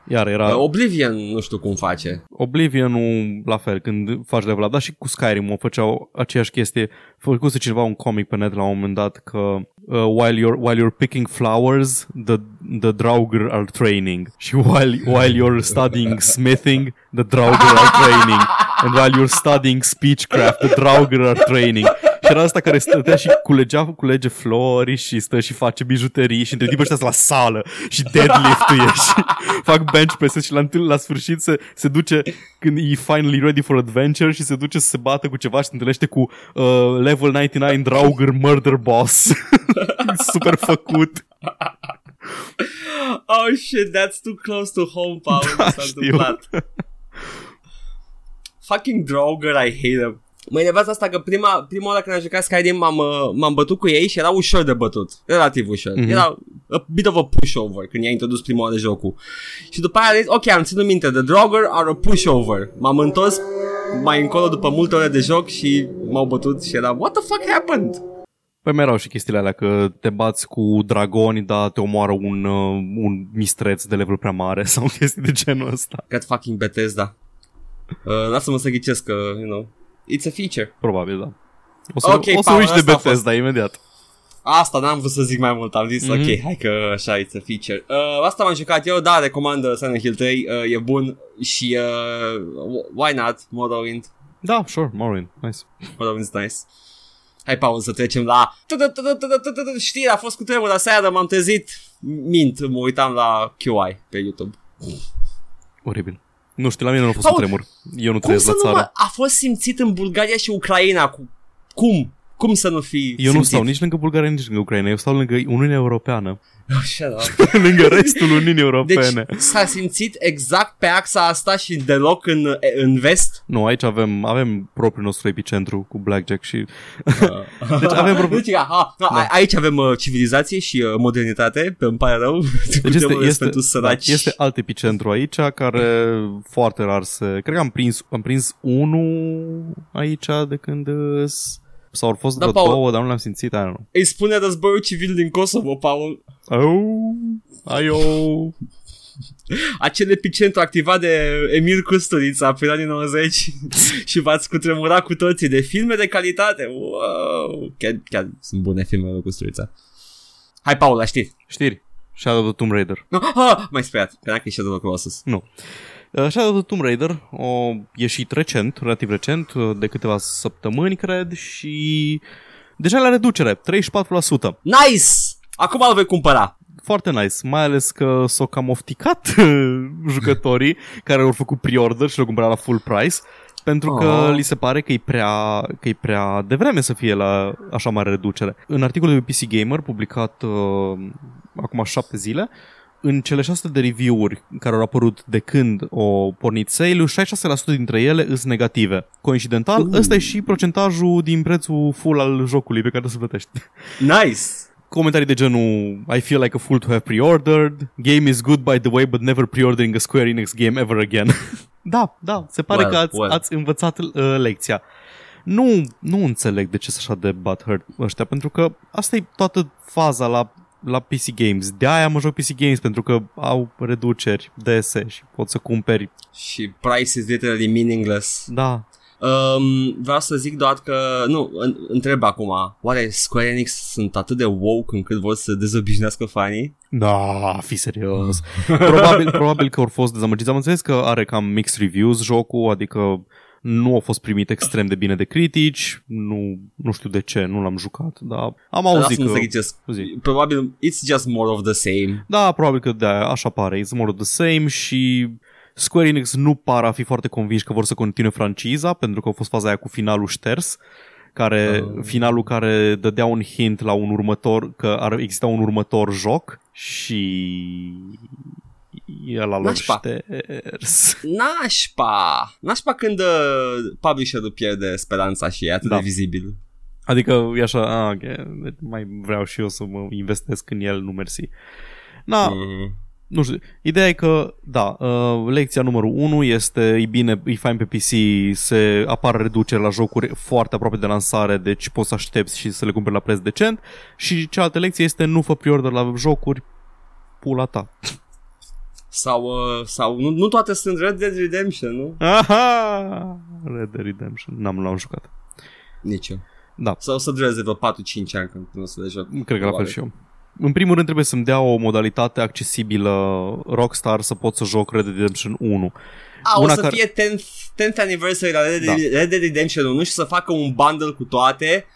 Iar era... Oblivion nu știu cum face. Oblivion nu la fel, când faci level up, dar și cu Skyrim o făceau aceeași chestie. Făcuse cineva un comic pe net la un moment dat că uh, while, you're, while you're picking flowers, the, the Draugr are training. Și while, while you're studying smithing, the Draugr are training. And while you're studying speechcraft, the Draugr are training. Și era asta care stătea și culegea, culege flori și stă și face bijuterii și între timp ăștia la sală și deadlift-ul e și fac bench press și la, întâln, la sfârșit se, se duce când e finally ready for adventure și se duce să se bată cu ceva și se întâlnește cu uh, level 99 Draugr Murder Boss. Super făcut. oh shit, that's too close to home, Paul. Da, s-a știu. întâmplat. Fucking Droger, I hate him. Mă enervează asta că prima, prima oară când am jucat Skyrim m-am, uh, m-am bătut cu ei și era ușor de bătut. Relativ ușor. Mhm. Mm-hmm. Era a bit of a pushover când i-a introdus prima oară jocul. Și după aia am zis, ok, am ținut minte, the Draugr are a pushover. M-am întors mai încolo după multe ore de joc și m-au bătut și era, what the fuck happened? Păi mai erau și chestiile alea că te bați cu dragoni, dar te omoară un, uh, un mistreț de level prea mare sau chestii de genul ăsta. God fucking Bethesda. Uh, lasă-mă să ghicesc că, you know, it's a feature. Probabil, da. O să, Ok, o să Paul, uiți de asta a fost. Bethesda imediat. Asta n-am vrut să zic mai mult, am zis, Mhm. mm-hmm. ok, hai că așa, it's a feature. Uh, asta m-am jucat eu, da, recomand uh, Silent Hill 3, uh, e bun și uh, why not, Morrowind, Da, sure, Morrowind, nice. Morrowind's nice. Hai, Paul, să trecem la știri, a fost cu tremur la seară, m-am trezit, mint, mă uitam la QI pe YouTube. Oribil. Nu știu, la mine nu a fost Paul, un tremur. Eu nu Cum trăiesc să la nu țară. mă, a fost simțit în Bulgaria și Ucraina, cu, cum? Cum să nu fi Eu nu simțit? stau nici lângă Bulgaria, nici lângă Ucraina. Eu stau lângă Uniunea Europeană. Shut up. lângă restul Uniunii Europene. Deci s-a simțit exact pe axa asta și deloc în, în vest? Nu, aici avem, avem propriul nostru epicentru cu Blackjack și... Deci avem propriu- Deci, a, a, a, aici avem uh, civilizație și uh, modernitate, pe îmi pare rău. Deci este, este, pentru da, săraci. este alt epicentru aici care foarte rar se... Cred că am prins, am prins unul aici de când... îs- Sau au fost Da, da, Paul. două, dar nu le-am simțit, aia nu. Îi spune războiul civil din Kosovo, Paul. Au, aio. Acel epicentru activat de Emil Kusturița prin anii 90 și v-ați cutremurat cu toții de filme de calitate. Wow! Chiar, chiar sunt bune filmele lui Kusturița. Hai, Paul, la știri. Știri. Shadow of the Tomb Raider. No, ah, mai speriat. Credeam că e Shadow of the Colossus. Nu. Uh, Shadow of the Tomb Raider a ieșit recent, relativ recent, uh, de câteva săptămâni, cred, și deja la reducere, 34%. Nice! Acum îl voi cumpăra. Foarte nice, mai ales că s-au cam ofticat jucătorii care au făcut pre-order și l-au cumpărat la full price pentru că Oh. li se pare că e prea, că e prea devreme să fie la așa mare reducere. În articolul de PC Gamer publicat uh, acum șapte zile, în cele 600 de review-uri care au apărut de când o pornit sale-ul, 66% dintre ele sunt negative. Coincidental, Uh. ăsta e și procentajul din prețul full al jocului pe care să plătești Nice! comentarii de genul I feel like a fool to have pre-ordered Game is good by the way but never pre-ordering a Square Enix game ever again Da, da, se pare Well, că ați, well. ați învățat uh, lecția nu, nu înțeleg de ce sunt așa de butthurt ăștia Pentru că asta e toată faza la, la PC Games De-aia mă joc PC Games Pentru că au reduceri dese Și poți să cumperi Și price is literally meaningless. Da, Um, vreau să zic doar că, nu, în, întreb acum, oare Square Enix sunt atât de woke încât vor să dezobișnească fanii? Da, fi serios. probabil, probabil că au fost dezamăgiți. Am înțeles că are cam mixed reviews jocul, adică nu a fost primit extrem de bine de critici, nu, nu știu de ce, nu l-am jucat, dar am auzit Lasă-mă că... să ghicesc. Zi. Probabil it's just more of the same. Da, probabil că de așa pare, it's more of the same și Square Enix nu par a fi foarte convinși că vor să continue franciza, pentru că a fost faza aia cu finalul șters, care, Oh. finalul care dădea un hint la un următor, că ar exista un următor joc și el a lor Nașpa. șters. Nașpa! Nașpa când uh, publisherul pierde speranța și e atât Da. de vizibil. Adică e așa, a, ok, mai vreau și eu să mă investesc în el, nu mersi. Na, Mm. nu știu, ideea e că, da, uh, lecția numărul 1 este, e bine, e fain pe PC, se apar reduceri la jocuri foarte aproape de lansare, deci poți să aștepți și să le cumperi la preț decent. Și cealaltă lecție este nu fă pre-order la jocuri, pula ta. Sau, uh, sau nu, nu toate sunt Red Dead Redemption, nu? Aha! Red Dead Redemption, n-am l-am jucat. Nici eu. Da, Sau să dureze vreo 4-5 ani când nu o să le joc. cred că la fel Probabil. și eu. În primul rând trebuie să-mi dea o modalitate accesibilă Rockstar să pot să joc Red Dead Redemption 1. A, Una o să care- fie 10th, 10th anniversary la Red, Da. Dead- Red Dead Redemption 1 și să facă un bundle cu toate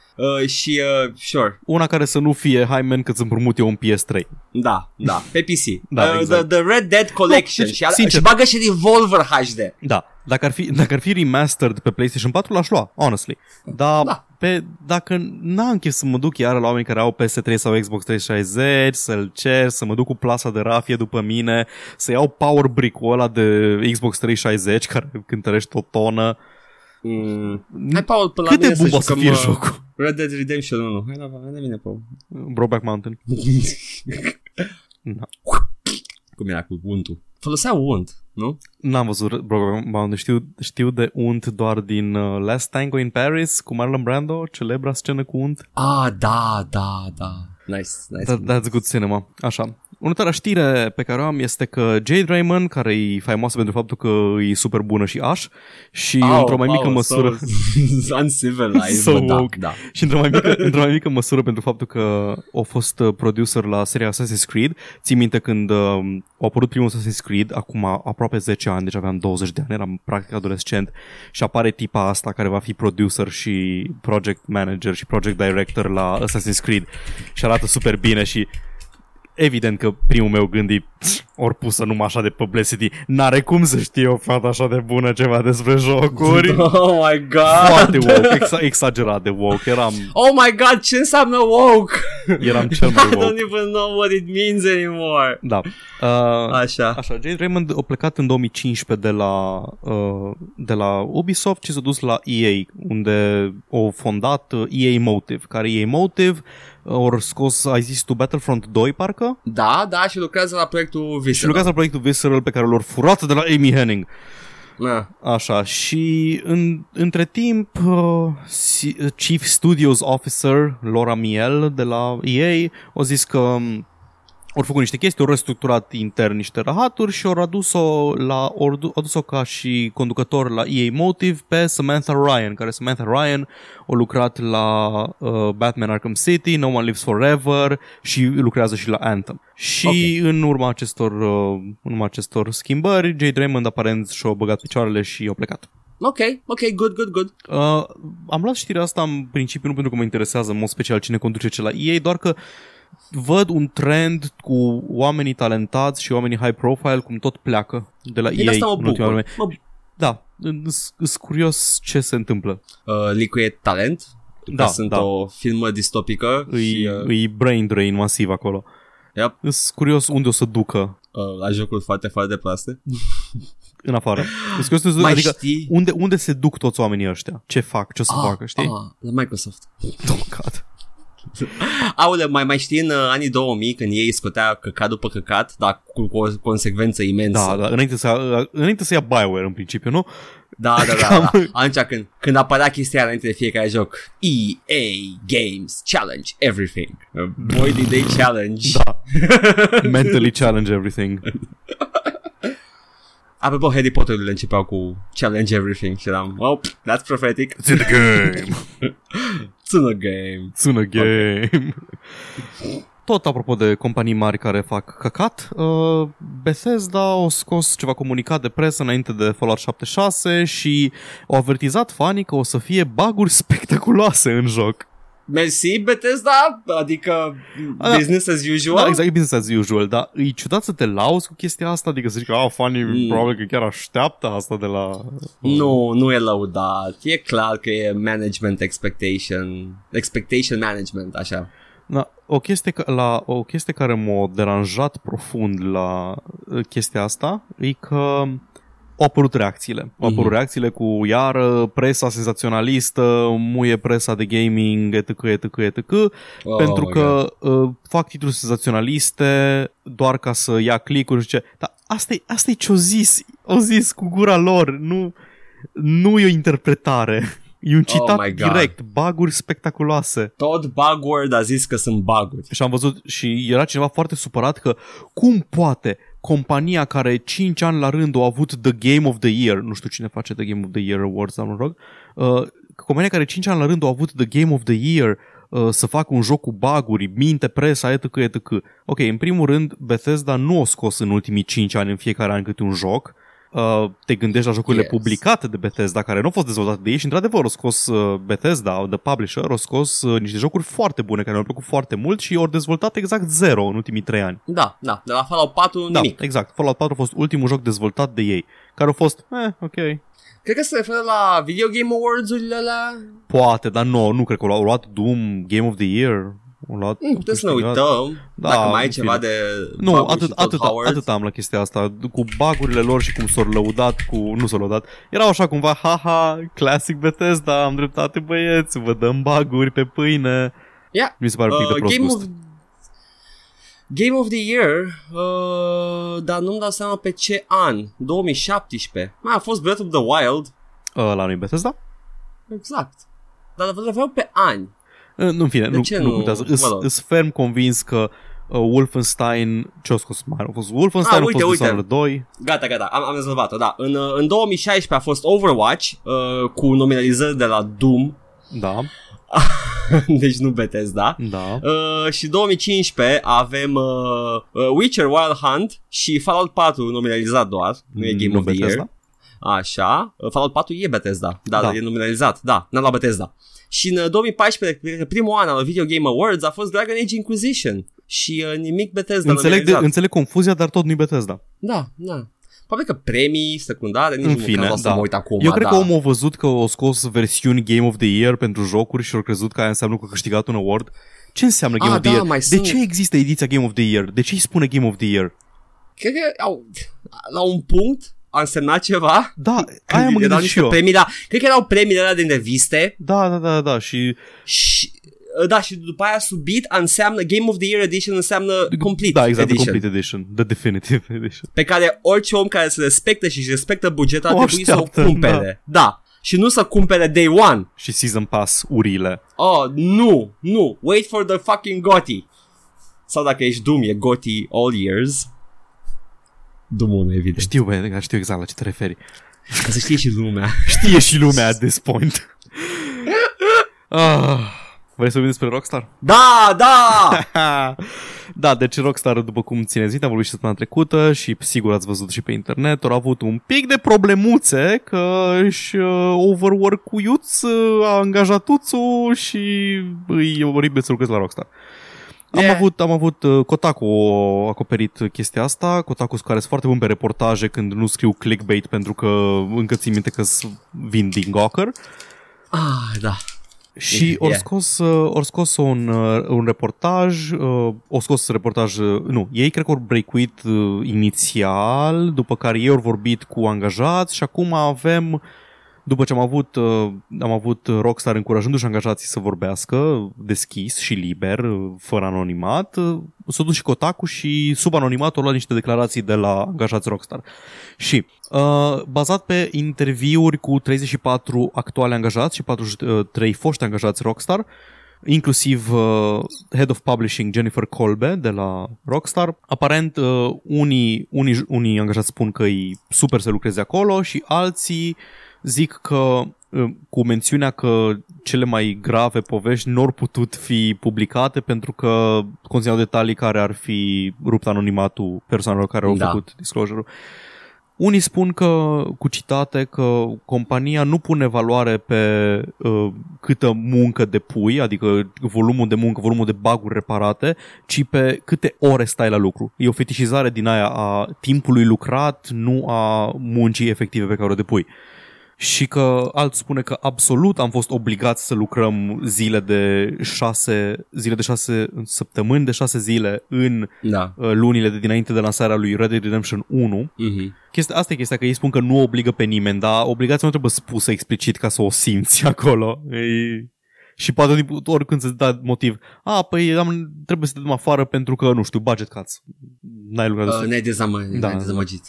uh, și uh, sure, Una care să nu fie, hai man, că îți împrumut eu un PS3. da, da, pe PC. Da, uh, exact. the, the Red Dead Collection deci, și, ala- sincer. și bagă și Revolver HD. Da, dacă ar fi, dacă ar fi remastered pe PlayStation 4, l-aș lua, honestly. Dar Da. pe, dacă n-am chef să mă duc iară la oameni care au PS3 sau Xbox 360, să-l cer, să mă duc cu plasa de rafie după mine, să iau power brick-ul ăla de Xbox 360 care cântărește o tonă. Mm. Hai, Paul, până Cât la de mine bun o să jucăm, fie uh, jocul? Red Dead Redemption 1. Hai la, hai la mine, Paul. Brokeback Mountain. Da. Cum era cu untul? Folosea unt, nu? N-am văzut Brokeback Mountain, știu, știu de unt doar din uh, Last Tango in Paris cu Marlon Brando, celebra scenă cu unt. Ah, da, da, da. Nice, nice. That, that's good cinema. Așa. Următoarea știre pe care o am este că Jade Raymond, care e faimoasă pentru faptul că e super bună și aș, și Au, într-o mai mică au, măsură... So, uncivilized, So but da, woke. da. Și într-o mai, mică, într-o mai mică măsură pentru faptul că a fost uh, producer la seria Assassin's Creed. Ții minte când uh, a apărut primul Assassin's Creed, acum aproape 10 ani, deci aveam 20 de ani, eram practic adolescent și apare tipa asta care va fi producer și project manager și project director la Assassin's Creed și arată super bine și evident că primul meu gând e "Pst, ori pusă numai așa de publicity. N-are cum să știe o fată așa de bună ceva despre jocuri. Oh my god! Foarte woke, exa- exagerat de woke. Eram, Oh my god, ce înseamnă woke? eram cel mai I woke. don't even know what it means anymore. Da. Uh, Așa. Așa, Jade Raymond a plecat în 2015 de la, uh, de la Ubisoft și s-a dus la EA, unde au fondat uh, EA Motive, care EA Motive uh, au scos, ai zis tu, Battlefront 2, parcă? Da, da, și lucrează la proiectul Visceral. Și lucrează la proiectul Visceral pe care l-au furat de la Amy Henning. Na. Așa, și în, între timp uh, si- Chief Studios Officer Laura Miel de la EA a zis că um, au făcut niște chestii, au restructurat intern niște rahaturi și au adus-o, la, au adu- adus-o ca și conducător la EA Motive pe Samantha Ryan, care Samantha Ryan a lucrat la uh, Batman Arkham City, No One Lives Forever și lucrează și la Anthem. Și Ok. în urma acestor, uh, în urma acestor schimbări, Jade Raymond aparent și-a băgat picioarele și a plecat. Ok, ok, good, good, good. Uh, am luat știrea asta în principiu nu pentru că mă interesează în mod special cine conduce ce la EA, doar că văd un trend cu oamenii talentați și oamenii high profile cum tot pleacă de la De EA asta mă în ultima bucur. vreme. Mă, Da, sunt curios ce se întâmplă. uh, licuie talent. Da, Da, sunt da. o filmă distopică Îi, și uh, îi brain drain masiv acolo. yep, Sunt curios unde o să ducă uh, la jocuri foarte, foarte proaste. în afară. Sunt curios unde, Mai adică știi? unde, unde se duc toți oamenii ăștia? Ce fac? Ce o să Ah, facă? Știi? Ah, la Microsoft. Oh, God. Aule, mai, mai știi în uh, anii 2000 când ei scotea căcat după căcat, dar cu, cu o consecvență imensă. Da, da, înainte să, înainte să ia Bioware în principiu, nu? Da, da, da. Cam- da. Atunci când, când apărea chestia înainte de fiecare joc, EA Games Challenge Everything. Uh, Boy, did they challenge. Da. Mentally challenge everything. Apropo, Harry Potter-urile începeau cu Challenge Everything și eram, oh, that's prophetic. It's in the game. It's in a game. It's in a game. Tot apropo de companii mari care fac căcat, uh, Bethesda a scos ceva comunicat de presă înainte de Fallout 76 și au avertizat fanii că o să fie baguri spectaculoase în joc. Mersi, Bethesda, adică da. business as usual. Da, exact, e business as usual, dar e ciudat să te lauzi cu chestia asta, adică să zici că oh, fanii Mm. mm. probabil că chiar așteaptă asta de la... Nu, nu e lăudat. E clar că e management expectation. Expectation management, așa. Da, o, chestie, ca- la, o chestie care m-a deranjat profund la uh, chestia asta e că au apărut reacțiile. Au apărut Mhm. reacțiile cu iară presa senzaționalistă, muie presa de gaming, etc., etc., etc., Oh pentru my că uh, fac titluri senzaționaliste doar ca să ia click-uri și ce. Dar asta e, asta e ce-o zis. O zis cu gura lor. Nu, nu e o interpretare. E un citat my God. direct. Baguri spectaculoase. Tot Bugword a zis că sunt buguri. Și am văzut și era cineva foarte supărat că cum poate compania care 5 ani la rând a avut The Game of the Year, nu știu cine face The Game of the Year Awards, dar mă rog, uh, compania care 5 ani la rând a avut The Game of the Year uh, să facă un joc cu baguri, minte presa, etc., etc. Ok, în primul rând, Bethesda nu a scos în ultimii 5 ani în fiecare an câte un joc, uh, te gândești la jocurile Yes. publicate de Bethesda, care nu au fost dezvoltate de ei și într-adevăr au scos uh, Bethesda, the publisher, au scos uh, niște jocuri foarte bune care mi-au plăcut foarte mult și au dezvoltat exact zero în ultimii trei ani. Da, da, de la Fallout 4 Da, nimic. exact. Fallout 4 a fost ultimul joc dezvoltat de ei, care a fost, eh, ok, Cred că se referă la Video Game Awards-urile alea. poate, dar nu, nu cred că au luat Doom Game of the Year. Au luat, Mm, putem să ne câștigat. uităm Da, dacă mai ai în ceva fine. de Nu, bug-uri atât, și Todd atât, Howard. atât am la chestia asta, cu bagurile lor și cum s-au lăudat cu... Nu s-au lăudat. Erau așa cumva, haha, classic Bethesda, am dreptate băieți, vă dăm baguri pe pâine. Yeah. Mi se pare un pic de Uh, prost Game gust. of Game of the Year, uh, dar nu-mi dau seama pe ce an. 2017. Mai a fost Breath of the Wild. Uh, la noi Bethesda? Exact. Dar le vreau pe ani. Uh, nu, în fine, De nu, ce nu nu? contează. Mă Îs, rog. îs ferm convins că uh, Wolfenstein, ce a scos mai? A fost Wolfenstein, Ah, a uite, fost uite. Dishonored 2. Gata, gata, am, am rezolvat-o, da. În, uh, în 2016 a fost Overwatch uh, cu nominalizări de la Doom, Da, deci nu Bethesda. da. Uh, și 2015 avem uh, uh, Witcher Wild Hunt și Fallout 4 nominalizat doar, nu e Game Nu of the Year. Bethesda. Așa, uh, Fallout 4 e Bethesda, da, Da. da. e nominalizat, da, n-a luat Bethesda. Și în uh, 2014, cred că primul an al Video Game Awards a fost Dragon Age Inquisition și uh, nimic Bethesda Înțeleg, de, nominalizat. înțeleg confuzia, dar tot nu-i Bethesda. Da, da. Probabil că premii secundare, nici În nu fine, măcar o să da. mă uit acum. Eu cred da. că omul a văzut că au scos versiuni Game of the Year pentru jocuri și au crezut că aia înseamnă că a câștigat un award. Ce înseamnă Game Ah, of the da, Year? mai de sunt- ce există ediția Game of the Year? De ce îi spune Game of the Year? Cred că au, la un punct a însemnat ceva. Da, aia Când mă erau gândesc niște și eu. Premii, da, cred că erau premiile alea din reviste Da, da, da, da, și și da, și după aia subit înseamnă Game of the Year Edition înseamnă Complete da, exact, Edition. the Complete Edition, the Definitive Edition. Pe care orice om care se respectă și își respectă bugetul O ar trebui să o așteaptă, cumpere. Da. da. Și nu să cumpere day one. Și Season Pass urile. Oh, nu, nu. Wait for the fucking GOTY. Sau dacă ești Doom, e GOTY all years. Doom 1, evident. Știu, bă, știu exact la ce te referi. Ca să știe și lumea. Știe și lumea at this point. ah, vrei să vorbim despre Rockstar? Da, da! da, deci Rockstar, după cum țineți minte, am vorbit și săptămâna trecută și sigur ați văzut și pe internet, au avut un pic de problemuțe că își uh, overwork-uiuț uh, a angajatuțul și îi oribil să lucrezi la Rockstar. Am Yeah. avut, am avut uh, Kotaku a acoperit chestia asta, Kotaku care sunt foarte bun pe reportaje când nu scriu clickbait pentru că încă țin minte că vin din Gawker. Ah, da. Și ori Yeah. scos, uh, ori scos un, uh, un reportaj, uh, o scos reportaj, uh, nu, ei cred că au breakuit uh, inițial, după care ei au vorbit cu angajați și acum avem, după ce am avut, uh, am avut Rockstar încurajându-și angajații să vorbească deschis și liber, uh, fără anonimat, uh, s-a dus și Kotaku și sub anonimat au luat niște declarații de la angajați Rockstar. Și uh, bazat pe interviuri cu 34 actuale angajați și 43 foști angajați Rockstar, inclusiv uh, Head of Publishing Jennifer Colbe de la Rockstar. Aparent, uh, unii, unii, unii angajați spun că e super să lucreze acolo și alții zic că uh, cu mențiunea că cele mai grave povești nu au putut fi publicate pentru că conțineau detalii care ar fi rupt anonimatul persoanelor care au Da. făcut disclosure-ul. Unii spun că, cu citate, că compania nu pune valoare pe uh, câtă muncă depui, adică volumul de muncă, volumul de baguri reparate, ci pe câte ore stai la lucru. E o fetișizare din aia a timpului lucrat, nu a muncii efective pe care o depui. Și că alt spune că absolut am fost obligați să lucrăm zile de șase, zile de șase săptămâni, de șase zile în Da. uh, lunile de dinainte de lansarea lui Red Dead Redemption 1 Mm-hmm. Chestia, asta e chestia, că ei spun că nu obligă pe nimeni, dar obligația nu trebuie spusă explicit ca să o simți acolo. E... Și poate din- oricând să-ți da motiv. A, păi am, trebuie să te dăm afară pentru că, nu știu, budget cuts. N-ai lucrat Uh, destul. ne-ai dezamăgit. Da. Ne-ai dezamăgit.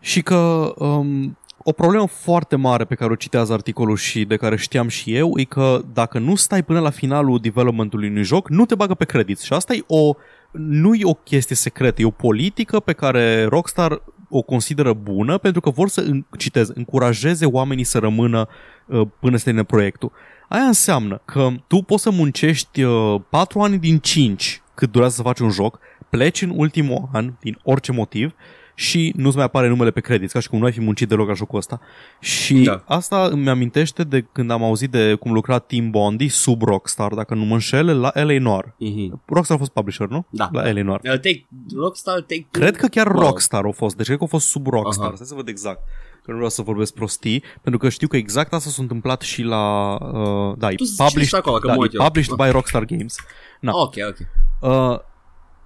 Și că um, o problemă foarte mare pe care o citează articolul și de care știam și eu e că dacă nu stai până la finalul developmentului unui joc, nu te bagă pe credit. Și asta e o, nu e o chestie secretă, e o politică pe care Rockstar o consideră bună pentru că vor să, în- citez, încurajeze oamenii să rămână uh, până să termine proiectul. Aia înseamnă că tu poți să muncești uh, 4 ani din 5 cât durează să faci un joc, pleci în ultimul an din orice motiv și nu-ți mai apare numele pe credit, ca și cum nu ai fi muncit deloc la jocul ăsta. Și Da. asta îmi amintește de când am auzit de cum lucra Tim Bondi sub Rockstar, dacă nu mă înșel, la LA Noir. Mhm. Rockstar a fost publisher, nu? Da. La LA Noir. Uh, take, Rockstar Take Cred că chiar Mă rog. Rockstar a fost, deci cred că a fost sub Rockstar. Aha. Stai să văd exact. Că nu vreau să vorbesc prostii, pentru că știu că exact asta s-a întâmplat și la... Uh, da, e Tu zici published, acolo, că da, mă e uit eu. published by Rockstar Games. Na. Ok, ok. Uh,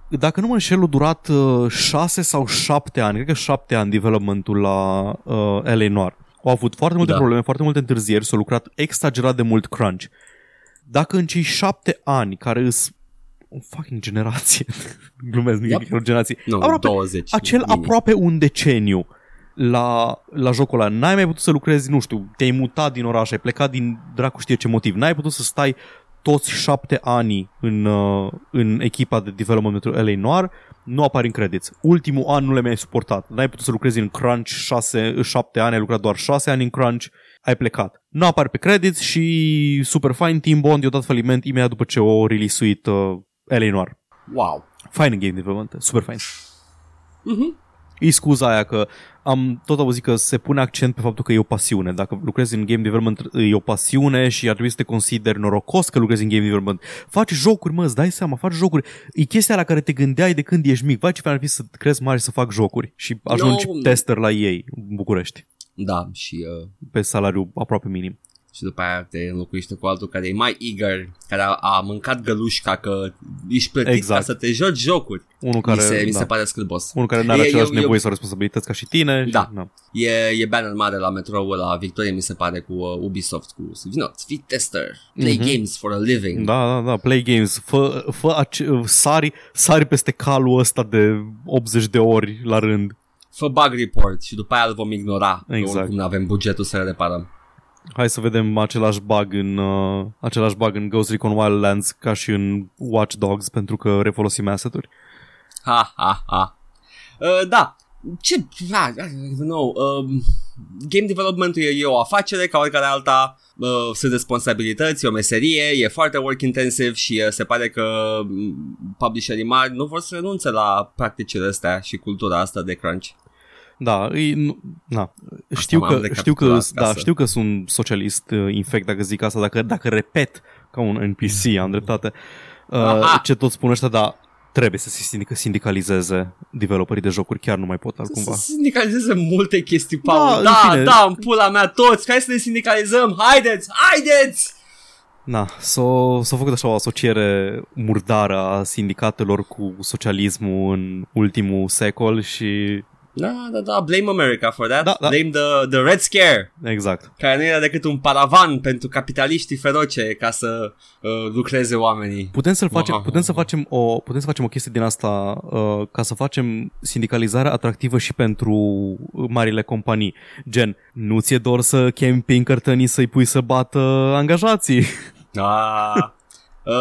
dacă nu mă înșel, a durat uh, 6 sau 7 ani, cred că 7 ani developmentul la uh, LA Noir. Au avut foarte multe Da. probleme, foarte multe întârzieri, s-au lucrat exagerat de mult crunch. Dacă în cei 7 ani, care îs o fucking generație, glumesc, nu Yep. e chiar o generație, Nu, aproape, 20. acel minim. aproape un deceniu la, la jocul ăla. N-ai mai putut să lucrezi, nu știu, te-ai mutat din oraș, ai plecat din dracu știe ce motiv. N-ai putut să stai toți șapte ani în, uh, în echipa de development pentru LA Noir, nu apar în credits. Ultimul an nu le mai ai suportat. N-ai putut să lucrezi în Crunch șase, șapte ani, ai lucrat doar șase ani în Crunch, ai plecat. Nu apar pe credits și super fine Team Bond i-a dat faliment imediat după ce o release-uit uh, LA Noir. Wow. Fine în game development, super fine. Mhm. E scuza aia că am tot auzit că se pune accent pe faptul că e o pasiune. Dacă lucrezi în game development e o pasiune și ar trebui să te consideri norocos că lucrezi în game development. Faci jocuri, mă, îți dai seama, faci jocuri. E chestia la care te gândeai de când ești mic. Vai ce fain ar fi să crezi mare să fac jocuri și ajungi No. tester la ei în București Da, și, uh, pe salariu aproape minim. Și după aia te înlocuiește cu altul care e mai eager, care a, a mâncat gălușca că ești plătit Exact. ca să te joci jocuri. Unul care, mi, se, mi da, se pare scârbos. unul care nu are E- aceleași eu- eu- nevoie sau responsabilități ca și tine. Da. Și, na. E, e banner mare la metroul la Victoria, mi se pare, cu uh, Ubisoft, cu, you know, fii tester, play Mhm. games for a living. Da, da, da, play games, fă, fă ace- sari, sari peste calul ăsta de 80 de ori la rând. Fă bug report și după aia îl vom ignora. că Exact. Oricum nu avem bugetul să le reparăm. Hai să vedem același bug în uh, același bug în Ghost Recon Wildlands ca și în Watch Dogs pentru că refolosim asset-uri. Ha, ha, ha. Uh, da. Ce? Ha, I don't know. Um, game development-ul e, e o afacere ca oricare alta. Uh, sunt responsabilități, e o meserie, e foarte work intensive și uh, se pare că mm, publisherii mari nu vor să renunțe la practicile astea și cultura asta de crunch. Da, îi, nu, na. Știu m-am că, recapitulat știu că, ca da, să- știu că sunt socialist uh, infect dacă zic asta, dacă, dacă repet ca un NPC, am dreptate, uh, Aha. ce tot spun ăștia, dar trebuie să se sindic- sindicalizeze developerii de jocuri, chiar nu mai pot altcumva. Să sindicalizeze multe chestii, Da, Paul. în Da, fine. da, în pula mea toți. Hai să ne sindicalizăm. Haideți, haideți! Na, s-a, s-a făcut așa o asociere murdară a sindicatelor cu socialismul în ultimul secol și Da, da, da, blame America for that. Da, da. Blame the, the Red Scare. exact. care nu era decât un paravan pentru capitaliștii feroce ca să uh, lucreze oamenii. Putem să facem, Aha. putem să facem o putem să facem o chestie din asta uh, ca să facem sindicalizarea atractivă și pentru marile companii. Gen, nu ți-e dor să chemi Pinkertonii să-i pui să bată angajații. Ah.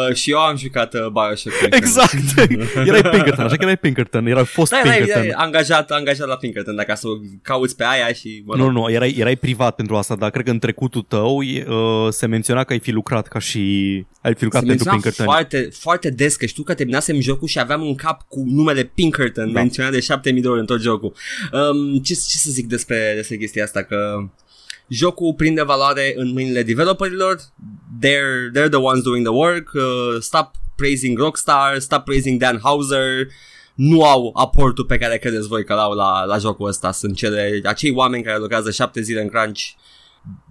Uh, și eu am jucat uh, Bioshock. exact. erai Pinkerton, așa că erai Pinkerton, erai fost Da, erai, Pinkerton. erai angajat, angajat la Pinkerton, dacă să o cauți pe aia și... Mă Nu, rog. nu, erai, erai privat pentru asta, dar cred că în trecutul tău e, uh, se menționa că ai fi lucrat ca și... Ai fi lucrat Se pentru menționa Pinkerton. foarte, foarte des că știu că terminasem jocul și aveam un cap cu numele Pinkerton Da. menționat de 7000 de ori în tot jocul. Um, ce, ce să zic despre, despre chestia asta? Că jocul prinde valoare în mâinile developerilor, they're, they're the ones doing the work, uh, stop praising Rockstar, stop praising Dan Hauser, nu au aportul pe care credeți voi că l-au la, la jocul ăsta. Sunt cele, acei oameni care lucrează șapte zile în crunch.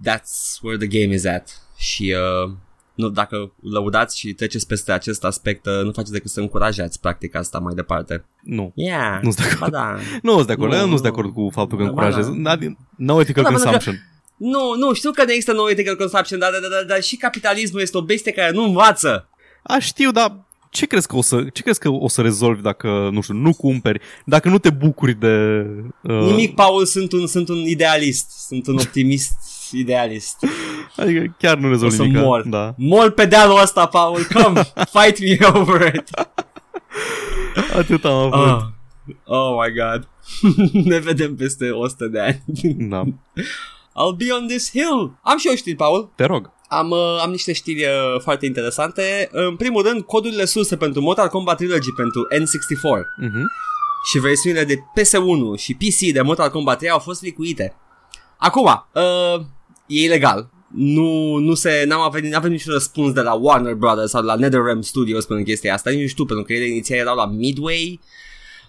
That's where the game is at. Și uh, nu, dacă lăudați și treceți peste acest aspect, uh, nu faceți decât să încurajați practica asta mai departe. Nu. Yeah. Nu sunt de acord. Ba da. Nu sunt de acord, Nu, nu, nu sunt de nu. acord cu faptul că Da, încurajez. da. No ethical Da, pentru că- consumption. Nu, nu, știu că nu există no ethical consumption, dar, dar, dar, dar și capitalismul este o bestie care nu învață. A, știu, dar ce crezi că o să, ce crezi că o să rezolvi dacă, nu știu, nu cumperi, dacă nu te bucuri de... Uh, Nimic, Paul, sunt un, sunt un idealist, sunt un optimist idealist. Adică chiar nu O rezolvi să nimic. mor. Da. Mor pe dealul ăsta, Paul, come, fight me over it. Atât am avut. Oh, oh my god. ne vedem peste 100 de ani. Da. I'll be on this hill. Am și eu știri, Paul. Te rog. Am, uh, am niște știri uh, foarte interesante. În primul rând, codurile surse pentru Mortal Kombat Trilogy pentru N64 Mhm. și versiunile de PS1 și PC de Mortal Kombat 3 au fost licuite. Acum, uh, e ilegal. Nu, nu se, n-am avut, n-am avut niciun răspuns de la Warner Brothers sau de la NetherRealm Studios pentru chestia asta, nici nu știu, pentru că ele inițial erau la Midway,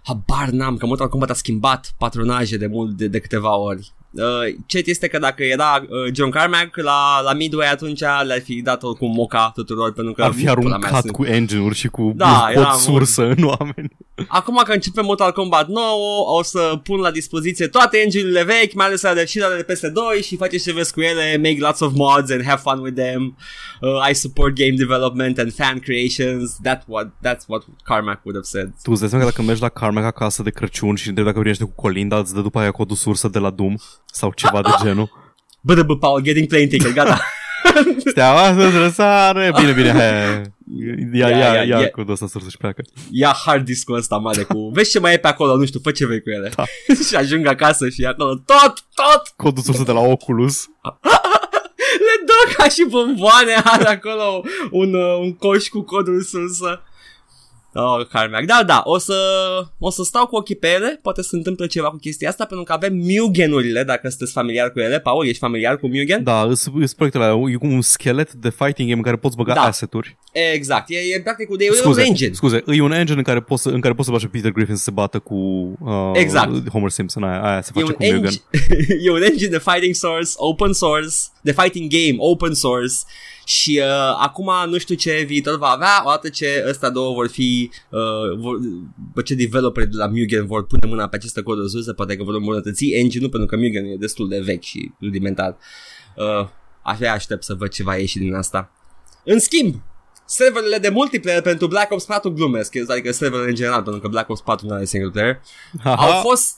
habar n-am, că Mortal Kombat a schimbat patronaje de mult de, de câteva ori. Uh, cet este că dacă era uh, John Carmack la, la Midway atunci le-ar fi dat oricum moca tuturor pentru că Ar fi pula mea, aruncat sunt- cu engine-uri și cu Da, cod era sursă în oameni. Acum că începe Mortal Kombat 9, o să pun la dispoziție toate engine-urile vechi, mai ales ale și ale de PS2 și faceți ce vreți cu ele, make lots of mods and have fun with them. Uh, I support game development and fan creations. That's what that's what Carmack would have said. Tu îți dai seama că dacă mergi la Carmack acasă de Crăciun și întrebi dacă primește cu Colinda, îți dă după aia codul sursă de la Doom sau ceva de genul. Bă, bă, Paul, getting plane ticket, gata. Steaua să răsare. Bine, bine, hai. Ia, Ia, ia, ia, ia, ia. codul ăsta sursă și pleacă. Ia hard disk-ul ăsta mare cu... Vezi ce mai e pe acolo, nu știu, fă ce vrei cu ele. Da. și ajung acasă și e acolo tot, tot Codul sursă de la Oculus. le dă ca și bomboane, are acolo un, uh, un coș cu codul sursă. Oh, Carmack. Da, da, o să, o să stau cu ochii pe ele, poate se întâmplă ceva cu chestia asta, pentru că avem Mugen-urile, dacă sunteți familiar cu ele. Paul, ești familiar cu Mugen? Da, îs îs proiectele alea. E cum un schelet de fighting game în care poți băga Da. asset-uri. Exact, e, e practic de e un Scuze, engine. scuze, e un engine în care poți să, în care poți să bagi pe Peter Griffin să se bată cu uh, Exact. Homer Simpson, aia, aia se E face un, cu Mugen. engine, e un engine de fighting source, open source, de fighting game, open source și uh, acum nu știu ce viitor va avea, odată ce ăsta două vor fi, uh, vor, bă, ce developeri de la Mugen vor pune mâna pe aceste coduri sus, poate că vor îmbunătăți engine-ul pentru că Mugen e destul de vechi și rudimentar. Uh, așa aștept să văd ce va ieși din asta. În schimb, serverele de multiplayer pentru Black Ops 4 glumesc, adică serverele în general, pentru că Black Ops 4 nu are single player, au Aha. fost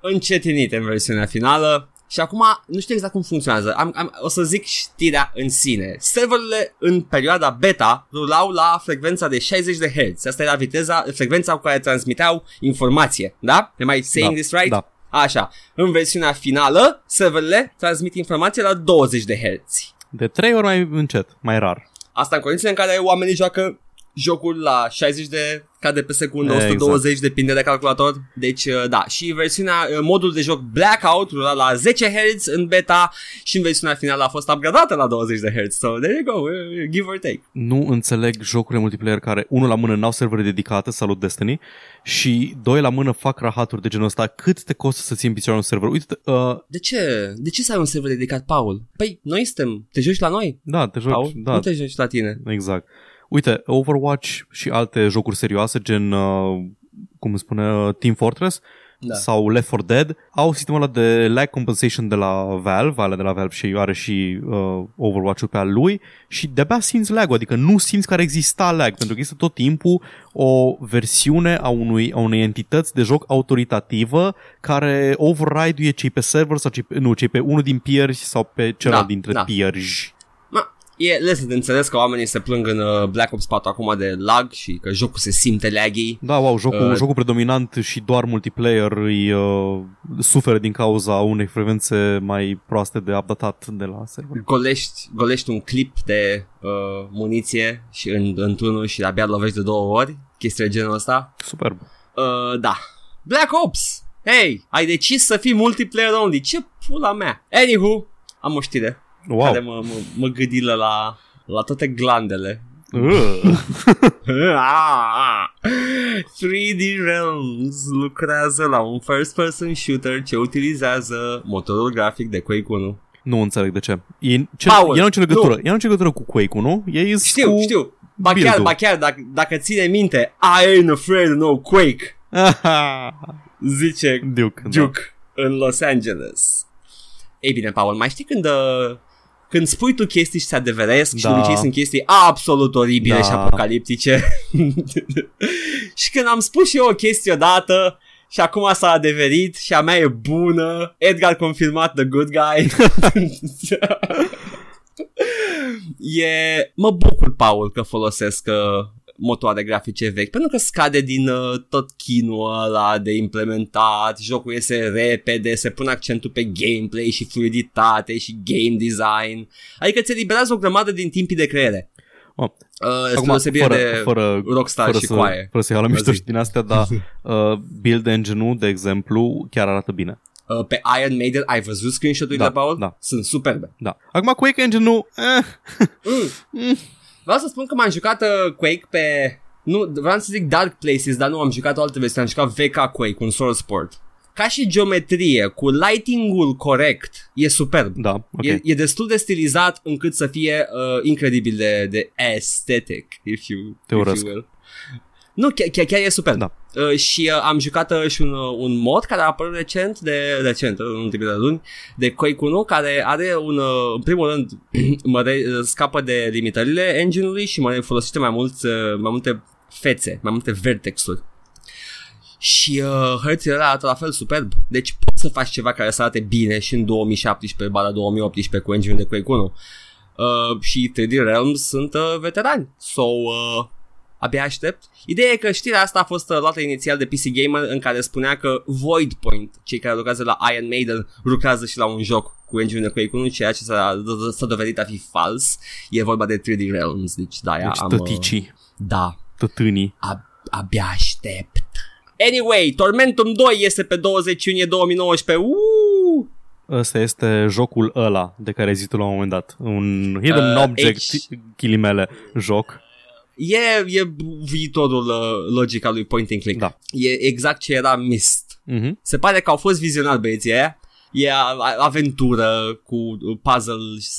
încetinite în versiunea finală și acum nu știu exact cum funcționează. Am, am, o să zic știrea în sine. Serverele în perioada beta rulau la frecvența de 60 de Hz. Asta era viteza, frecvența cu care transmiteau informație. Da? Am I saying Da, this right? da. Așa. În versiunea finală, serverele transmit informație la 20 de Hz. De trei ori mai încet, mai rar. Asta în condițiile în care oamenii joacă jocul la 60 de cadre pe secundă, Exact. 120 depinde de calculator. Deci, uh, da, și versiunea, uh, modul de joc Blackout rula la 10 Hz în beta și în versiunea finală a fost upgradată la 20 de Hz. So, there you go, uh, give or take. Nu înțeleg jocurile multiplayer care, unul la mână, n-au servere dedicate, salut Destiny, și doi la mână fac rahaturi de genul ăsta. Cât te costă să ții în picioare un server? Uite, uh, De ce? De ce să ai un server dedicat, Paul? Păi, noi suntem, te joci la noi, da, te joci, Paul? da, Nu te joci la tine. Exact. Uite, Overwatch și alte jocuri serioase, gen, uh, cum îmi spune, uh, Team Fortress Da. sau Left 4 Dead, au sistemul ăla de lag compensation de la Valve, alea de la Valve și are și uh, Overwatch-ul pe al lui și de-abia simți lag adică nu simți că ar exista lag, pentru că este tot timpul o versiune a, unui, a unei entități de joc autoritativă care override-uie cei pe server sau cei pe, nu, cei pe unul din peers sau pe celălalt Da, dintre da. peers. Ma, e lăsă de înțeles că oamenii se plâng în uh, Black Ops 4 acum de lag și că jocul se simte laggy. Da, wow, jocul, Uh, uh, jocul predominant și doar multiplayer îi uh, suferă din cauza unei frecvențe mai proaste de updatat de la server. golești, golești un clip de uh, muniție și în, într-unul și abia îl lovești de două ori, chestii de genul ăsta. Superb. Uh, da. Black Ops! Hei, ai decis să fii multiplayer only. Ce pula mea? Anywho, am o știre Wow. care mă, mă, mă gâdilă la, la toate glandele. Uh. 3D Realms lucrează la un first-person shooter ce utilizează motorul grafic de Quake 1. nu înțeleg de ce. E, ce Paul, e nu ce legătură. nu. E nu ce legătură cu Quake, nu? E Știu, cu... știu. Ba chiar, build-ul. ba chiar, dacă, dacă ține minte, I ain't afraid of no Quake, zice Duke. Da. Duke în Los Angeles. Ei bine, Paul, mai știi când, uh, când spui tu chestii și se adeveresc și Da. de obicei sunt chestii absolut oribile Da. și apocaliptice. și când am spus și eu o chestie odată și acum s-a adeverit și a mea e bună, Edgar confirmat the good guy. e... Mă bucur, Paul, că folosesc uh, motoare grafice vechi, pentru că scade din uh, tot chinul ăla de implementat, jocul iese repede, se pune accentul pe gameplay și fluiditate și game design, adică ți eliberează o grămadă din timpii de creere. Oh. Uh, Acum, deosebire fără, de fără, Rockstar fără și să, coaie. Fără să iau la mișto Zi. și din astea, dar uh, build engine-ul, de exemplu, chiar arată bine. Uh, pe Iron Maiden ai văzut screenshot-urile, Da, Paul? da. Sunt superbe. Da. Acum Quake Engine-ul, eh, Mm. Vreau să spun că m-am jucat uh, Quake pe... Nu, vreau să zic Dark Places, dar nu am jucat o altă versiune, am jucat VK Quake, un Source Port. Ca și geometrie, cu lighting-ul corect, e superb. da, ok. E, e destul de stilizat încât să fie uh, incredibil de, de aesthetic, if you, Te if urăsc. you will. Nu, chiar, chiar, chiar e superb. Da. Uh, și uh, am jucat uh, și un, uh, un mod care a apărut recent, de recent, uh, în ultimele luni, de Quake 1, care are un, uh, în primul rând, măre, uh, scapă de limitările engine-ului și mă folosește mai, mulți, uh, mai multe fețe, mai multe vertexuri. Și uh, hărțile alea arată la fel superb. Deci poți să faci ceva care să arate bine și în 2017, bara 2018 cu engine de Quake 1. Uh, și 3D Realms sunt uh, veterani. So, uh, abia aștept. Ideea e că știrea asta a fost uh, luată inițial de PC Gamer în care spunea că Void Point, cei care lucrează la Iron Maiden, lucrează și la un joc cu engine de Quake 1, ceea ce s-a, s-a dovedit a fi fals. E vorba de 3D Realms, deci da, Deci am... Uh, tăticii, da, tătânii. Ab- abia aștept. Anyway, Tormentum 2 este pe 20 iunie 2019. Uuu! Ăsta este jocul ăla de care ai zis tu la un moment dat. Un hidden Uh, object, H- ghilimele, joc. E, e viitorul uh, logic al lui point and click. Da. E exact ce era Myst. Mhm. Se pare că au fost vizionari băieții aia. E a- a- aventură cu uh, puzzle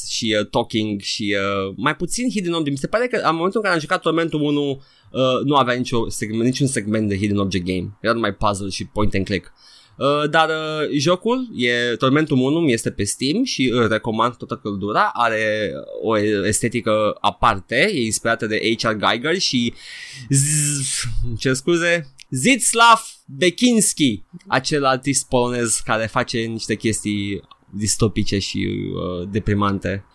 și uh, talking și uh, mai puțin hidden object. Mi se pare că în momentul în care am jucat Tormentum 1 uh, nu avea nicio segment, niciun segment de hidden object game. Era numai puzzle și point and click. Uh, dar uh, jocul, e Tormentum 1, este pe Steam și îl recomand toată căldura, are o estetică aparte, e inspirată de H.R. Geiger și z- ce scuze, Zitslav Bekinski, acel artist polonez care face niște chestii distopice și uh, deprimante.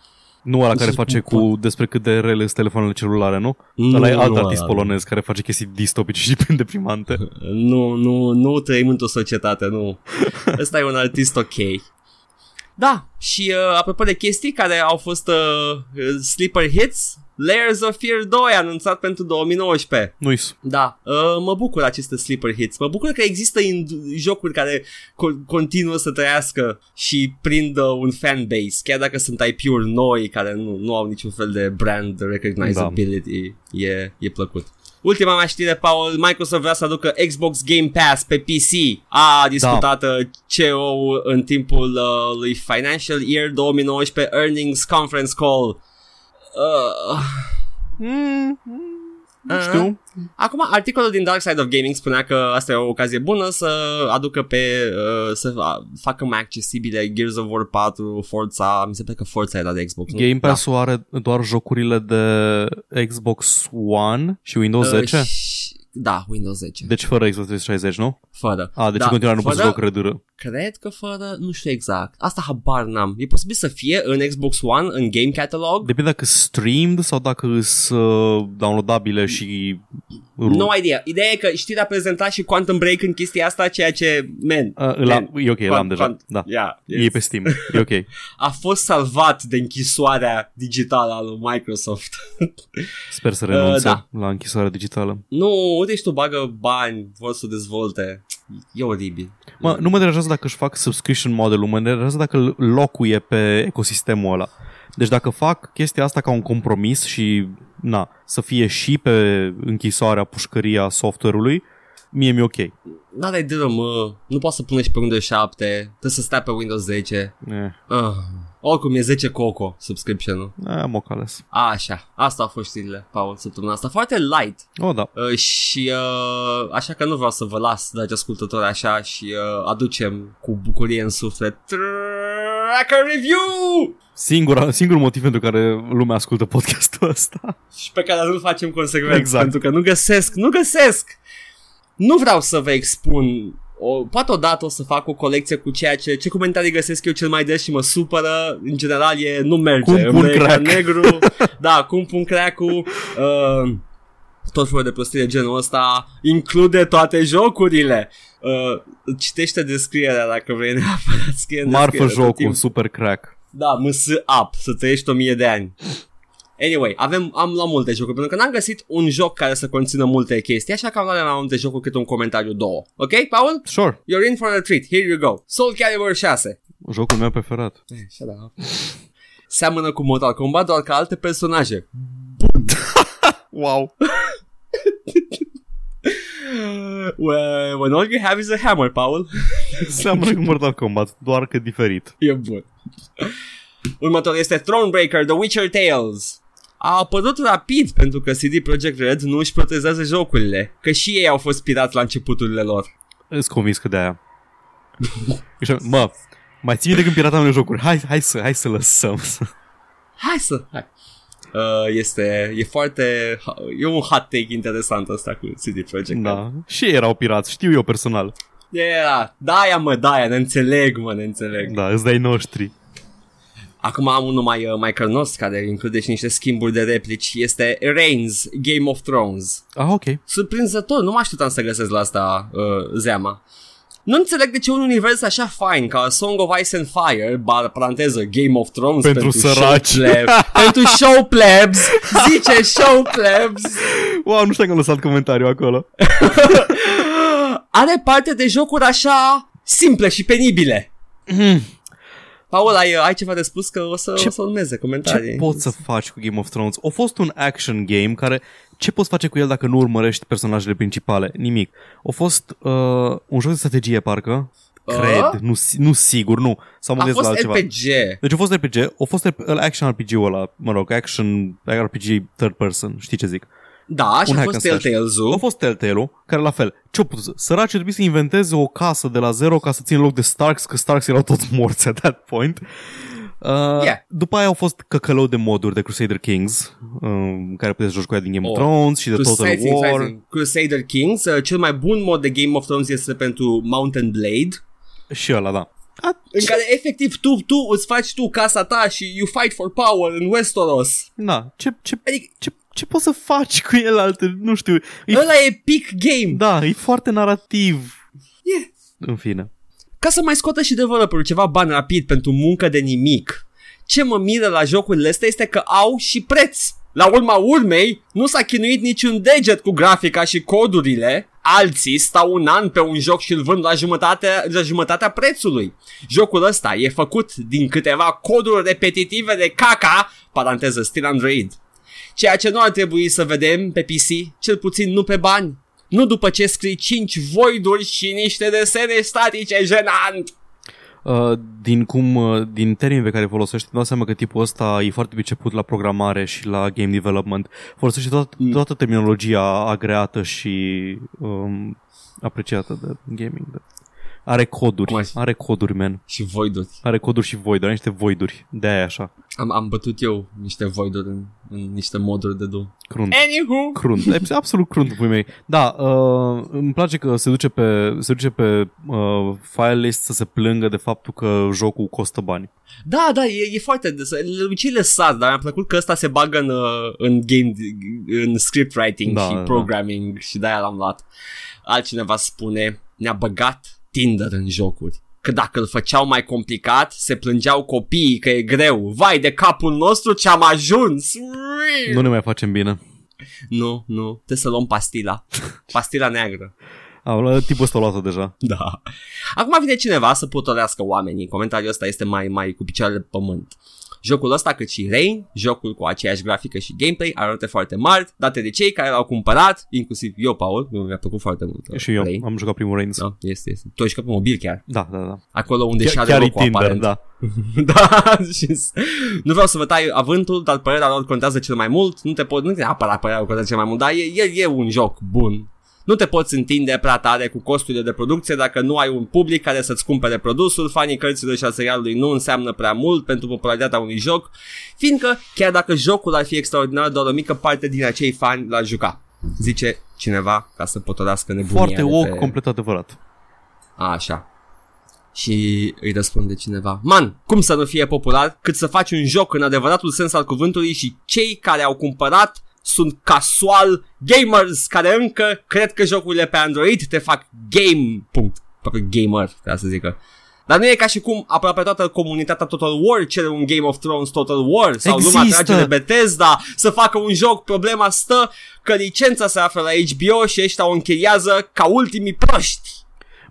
Nu ăla care Să face spun cu despre cât de rele sunt telefoanele celulare, nu? Nu, Ăla e alt nu artist ăla. polonez care face chestii distopice și deprimante. Nu, nu, nu trăim într-o societate, nu. Ăsta e un artist ok. Da, și uh, apropo de chestii care au fost uh, sleeper hits, Layers of Fear 2 anunțat pentru 2019. Nu-i Da, uh, mă bucur aceste sleeper hits. Mă bucur că există in- jocuri care co- continuă să trăiască și prind uh, un fanbase, chiar dacă sunt IP-uri noi care nu, nu au niciun fel de brand recognizability. Da. E, e plăcut. Ultima mea știre, Paul, Microsoft vrea să aducă Xbox Game Pass pe PC. A discutat da. CEO în timpul uh, lui Financial Year 2019 Earnings Conference Call. Uh, Mm, uh, știu. Acum, articolul din Dark Side of Gaming spunea că asta e o ocazie bună să aducă pe, uh, să fa- facă mai accesibile Gears of War 4, Forza, mi se pare că Forza era de Xbox, nu? Game Pass-ul are doar jocurile de Xbox One și Windows Uh, 10? și- Da, Windows 10. Deci fără Xbox 360, nu? Fără. A, deci da, în continuare nu poți fără- joc redură. Cred că fără, nu știu exact. Asta habar n-am. E posibil să fie în Xbox One, în Game Catalog? Depinde dacă streamed sau dacă sunt uh, downloadabile și... No idea. Ideea e că știrea prezenta și Quantum Break în chestia asta, ceea ce, man, Uh, îl am, e ok, l-am Quant- deja. Quant- Da. yeah, E pe Steam. E ok. a fost salvat de închisoarea digitală a lui Microsoft. Sper să renunțe Uh, da. la închisoarea digitală. nu, uite și tu bagă bani, vor să dezvolte. E oribil. Mă, nu mă deranjează dacă își fac subscription modelul, mă deranjează dacă îl locuie pe ecosistemul ăla. Deci dacă fac chestia asta ca un compromis și na, să fie și pe închisoarea, pușcăria software-ului, mie mi-e ok. N-are drum, mă. Nu poți să pune și pe Windows 7. Trebuie să stai pe Windows 10. Eh, Uh. Oricum e 10 coco subscription-ul. am o ales. Așa, asta au fost știrile, Paul, săptămâna asta. Foarte light. Oh, da. Uh, și uh, așa că nu vreau să vă las, dragi ascultători, așa și uh, aducem cu bucurie în suflet Tracker Review! Singura, singurul motiv pentru care lumea ascultă podcastul ăsta. Și pe care nu-l facem consecvent, Exact. pentru că nu găsesc, nu găsesc! Nu vreau să vă expun o, poate odată o să fac o colecție cu ceea ce, ce comentarii găsesc eu cel mai des și mă supără, în general e, nu merge, Cum Îmi pun dă ecran crack. negru, da, cum pun crack-ul, uh, tot felul de prostii de genul ăsta, include toate jocurile. Uh, citește descrierea dacă vrei neapărat, scrie în Marfă descriere tot jocul, timpul. super crack. Da, ms up, să trăiești o mie de ani. Anyway, avem, am luat multe jocuri pentru că n-am găsit un joc care să conțină multe chestii, așa că am luat la multe jocuri câte un comentariu două. Ok, Paul? Sure. You're in for a treat. Here you go. Soul Calibur 6. Jocul meu preferat. Eh, shut up. Seamănă cu Mortal Kombat doar ca alte personaje. Wow. Well, when all you have is a hammer, Paul. Seamănă cu Mortal Kombat, doar că diferit. E bun. Următorul este Thronebreaker, The Witcher Tales. A apărut rapid pentru că CD Projekt Red nu își protezează jocurile, că și ei au fost pirați la începuturile lor. Îți convins că de aia. Așa, mă, mai ții de când piratam unele jocuri. Hai, hai să, hai să lăsăm. Hai să... Hai. Uh, este, e foarte, e un hot take interesant ăsta cu CD Projekt. da. Și ei erau pirați, știu eu personal. Yeah, da, mă, da, ne înțeleg, mă, ne înțeleg. Da, îți dai noștri. Acum am unul mai, uh, mai cărnos care include și niște schimburi de replici. Este Reigns, Game of Thrones. Ah, ok. Surprinzător, nu mă așteptam să găsesc la asta uh, zeama. Nu înțeleg de ce un univers așa fain ca Song of Ice and Fire, bar, paranteză, Game of Thrones Pentru săraci. show plebs, pentru show plebs, zice show plebs, Wow, nu știu că am lăsat comentariu acolo. are parte de jocuri așa simple și penibile. Paul, ai, ai ceva de spus că o să, Ce- o să urmeze comentarii. Ce poți să faci cu Game of Thrones? A fost un action game care... Ce poți face cu el dacă nu urmărești personajele principale? Nimic. A fost uh, un joc de strategie, parcă. Cred. Nu, si- nu sigur, nu. Sau mă A gândesc la fost altceva. RPG. Deci a fost RPG, a fost rp- action RPG-ul ăla, mă rog, action RPG third person, știi ce zic. Da, și Un a hack fost and slash. Telltales-ul. A fost Telltale-ul, care la fel, ce-a putut? Săracii trebuie să inventeze o casă de la zero ca să țină loc de Starks, că Starks erau toți morți at that point. Uh, Yeah. După aia au fost căcălău de moduri de Crusader Kings, um, care puteți să joci cu ea din Game of Oh. Thrones și de Total Stai țin, stai War. țin. Crusader Kings, uh, cel mai bun mod de Game of Thrones este pentru Mountain Blade, Și ăla, da. A, în ce- care efectiv tu, tu îți faci tu casa ta și you fight for power în Westeros. Da, ce, ce, Adică ce, ce poți să faci cu el alte, nu știu. E, ăla e peak game. da, e foarte narrativ. Yeah. În fine. Ca să mai scoată și developerul ceva bani rapid pentru muncă de nimic. Ce mă miră la jocurile astea este că au și preț. La urma urmei, nu s-a chinuit niciun deget cu grafica și codurile. Alții stau un an pe un joc și îl vând la jumătatea, la jumătatea prețului. Jocul ăsta e făcut din câteva coduri repetitive de caca, paranteză Still Android. Ceea ce nu ar trebui să vedem pe PC, cel puțin nu pe bani. Nu după ce scrii 5 voiduri și niște desene statice jenant. Uh, din cum, uh, din termenii pe care folosești, îmi dau seama că tipul ăsta e foarte priceput la programare și la game development. Folosește toată, Mm. toată terminologia agreată și um, apreciată de gaming. De. Are coduri, Cum ai- are coduri, man. Și voiduri. Are coduri și voiduri, are niște voiduri. De aia așa. Am, am bătut eu niște voiduri în, în niște moduri de Doom. Crunt. Anywho. Crunt, E absolut crunt, pui mei. Da, uh, îmi place că se duce pe, se duce pe uh, file list să se plângă de faptul că jocul costă bani. Da, da, e, e foarte des. De obicei le sar, dar mi-a plăcut că ăsta se bagă în, uh, în game, în script writing Da, și da. programming și de-aia l-am luat. Altcineva spune, ne-a băgat Tinder în jocuri. Că dacă îl făceau mai complicat, se plângeau copiii că e greu. Vai de capul nostru ce am ajuns! Nu ne mai facem bine. Nu, nu, trebuie să luăm pastila. Pastila neagră. Au, tipul ăsta a luat-o deja. Da. Acum vine cineva să potolească oamenii. Comentariul ăsta este mai, mai cu picioarele pe pământ. Jocul ăsta, cât și Rain, jocul cu aceeași grafică și gameplay, arată foarte mari, date de cei care l-au cumpărat, inclusiv eu, Paul, mi-a plăcut foarte mult. uh, Și eu Rain. am jucat primul Reigns. Da, este, este. Tu ai jucat pe mobil chiar. Da, da, da. Acolo unde și Chiar, are chiar e locul, Tinder, aparent. da. da, și nu vreau să vă tai avântul, dar părerea lor contează cel mai mult. Nu te pot, nu te neapărat părerea lor contează cel mai mult, dar e, e, e un joc bun. Nu te poți întinde prea tare cu costurile de producție dacă nu ai un public care să-ți cumpere produsul. Fanii cărților și a serialului nu înseamnă prea mult pentru popularitatea unui joc, fiindcă chiar dacă jocul ar fi extraordinar, doar o mică parte din acei fani l-ar juca. Zice cineva ca să potolească nebunia Foarte de o, pe... complet adevărat. A, așa. Și îi răspunde cineva Man, cum să nu fie popular cât să faci un joc în adevăratul sens al cuvântului și cei care au cumpărat sunt casual gamers care încă cred că jocurile pe Android te fac game, punct, aproape gamer, trebuie să zică. Dar nu e ca și cum aproape toată comunitatea Total War cere un Game of Thrones Total War sau Există. lumea trage de Bethesda să facă un joc. Problema stă că licența se află la HBO și ăștia o închiriază ca ultimii proști.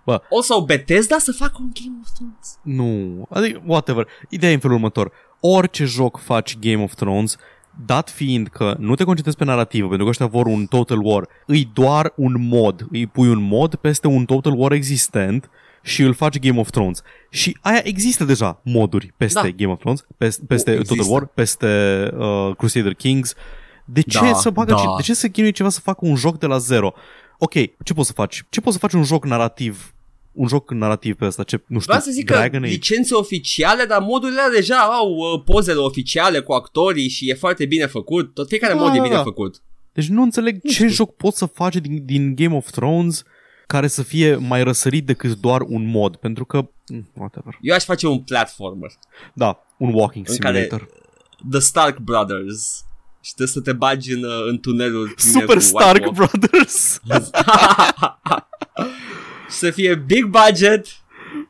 Bă. O sau Bethesda să facă un Game of Thrones. Nu, adică, whatever. Ideea e în felul următor. Orice joc faci Game of Thrones, dat fiind că nu te concentrezi pe narrativă, pentru că ăștia vor un Total War, îi doar un mod, îi pui un mod peste un Total War existent și îl faci Game of Thrones. Și aia există deja moduri peste Da. Game of Thrones, peste, peste Există. Total War, peste uh, Crusader Kings. De ce Da, să facă, da. de ce să chinui ceva să facă un joc de la zero? Ok, ce poți să faci? Ce poți să faci un joc narrativ? Un joc narrativ pe ăsta, ce, nu știu, Vreau să zic Dragon că Age? licențe oficiale, dar modurile alea deja au uh, pozele oficiale cu actorii și e foarte bine făcut. Tot fiecare Da, mod e da, bine da. făcut. Deci nu înțeleg Nu ce știu. joc poți să faci din, din Game of Thrones care să fie mai răsărit decât doar un mod, pentru că, mm, whatever. Eu aș face un platformer. Da, un walking În care- simulator. The Stark Brothers. Și trebuie să te bagi în, uh, în tunelul pline Super cu Stark White Wolf. Brothers! să fie big budget,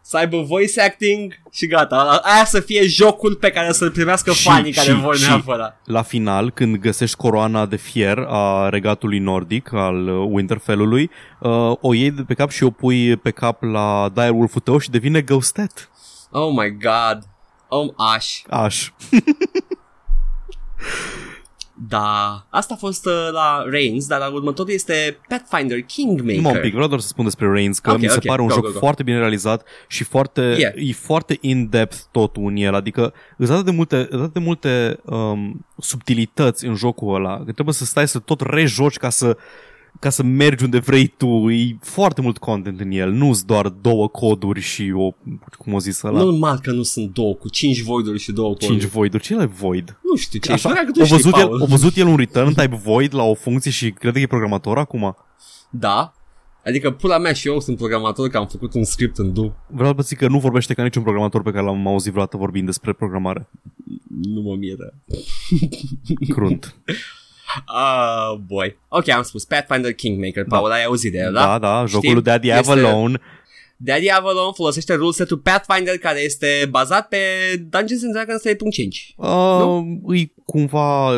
să aibă voice acting și gata. Aia să fie jocul pe care să-l primească Și- fanii care și- vor și- neapărat. La final, când găsești coroana de fier a regatului nordic, al uh, Winterfellului, uh, o iei de pe cap și o pui pe cap la direwolf-ul tău și devine ghostet. Oh my god. Oh, aș. Aș. Da. Asta a fost uh, la Reigns, dar la următorul este Pathfinder Kingmaker. Mă un pic, vreau doar să spun despre Reigns că Ok, mi se ok, pare un go, joc go, go. foarte bine realizat și foarte, Yeah. e foarte in-depth totul în el, adică îți atât de multe, îți atât de multe um, subtilități în jocul ăla, că trebuie să stai să tot rejoci ca să ca să mergi unde vrei tu, e foarte mult content în el, nu sunt doar două coduri și o, cum o zis ăla, Normal că nu sunt două, cu cinci voiduri și două cinci coduri. void-uri, ce e void? Nu știu ce Așa, Așa, că tu o știi, văzut, el, Paul. o văzut el un return type void la o funcție și crede că e programator acum? Da. Adică pula mea și eu sunt programator că am făcut un script în Du. Vreau să zic că nu vorbește ca niciun programator pe care l-am auzit vreodată vorbind despre programare. Nu mă miră. Crunt. Ah, boy. Ok, am spus Pathfinder Kingmaker. Paul, ai auzit de el, da? Da, da, jocul Știi? lui Daddy Este- Avalon. Daddy Avalon folosește ruleset-ul Pathfinder care este bazat pe Dungeons and Dragons 3.5. Uh, e cumva...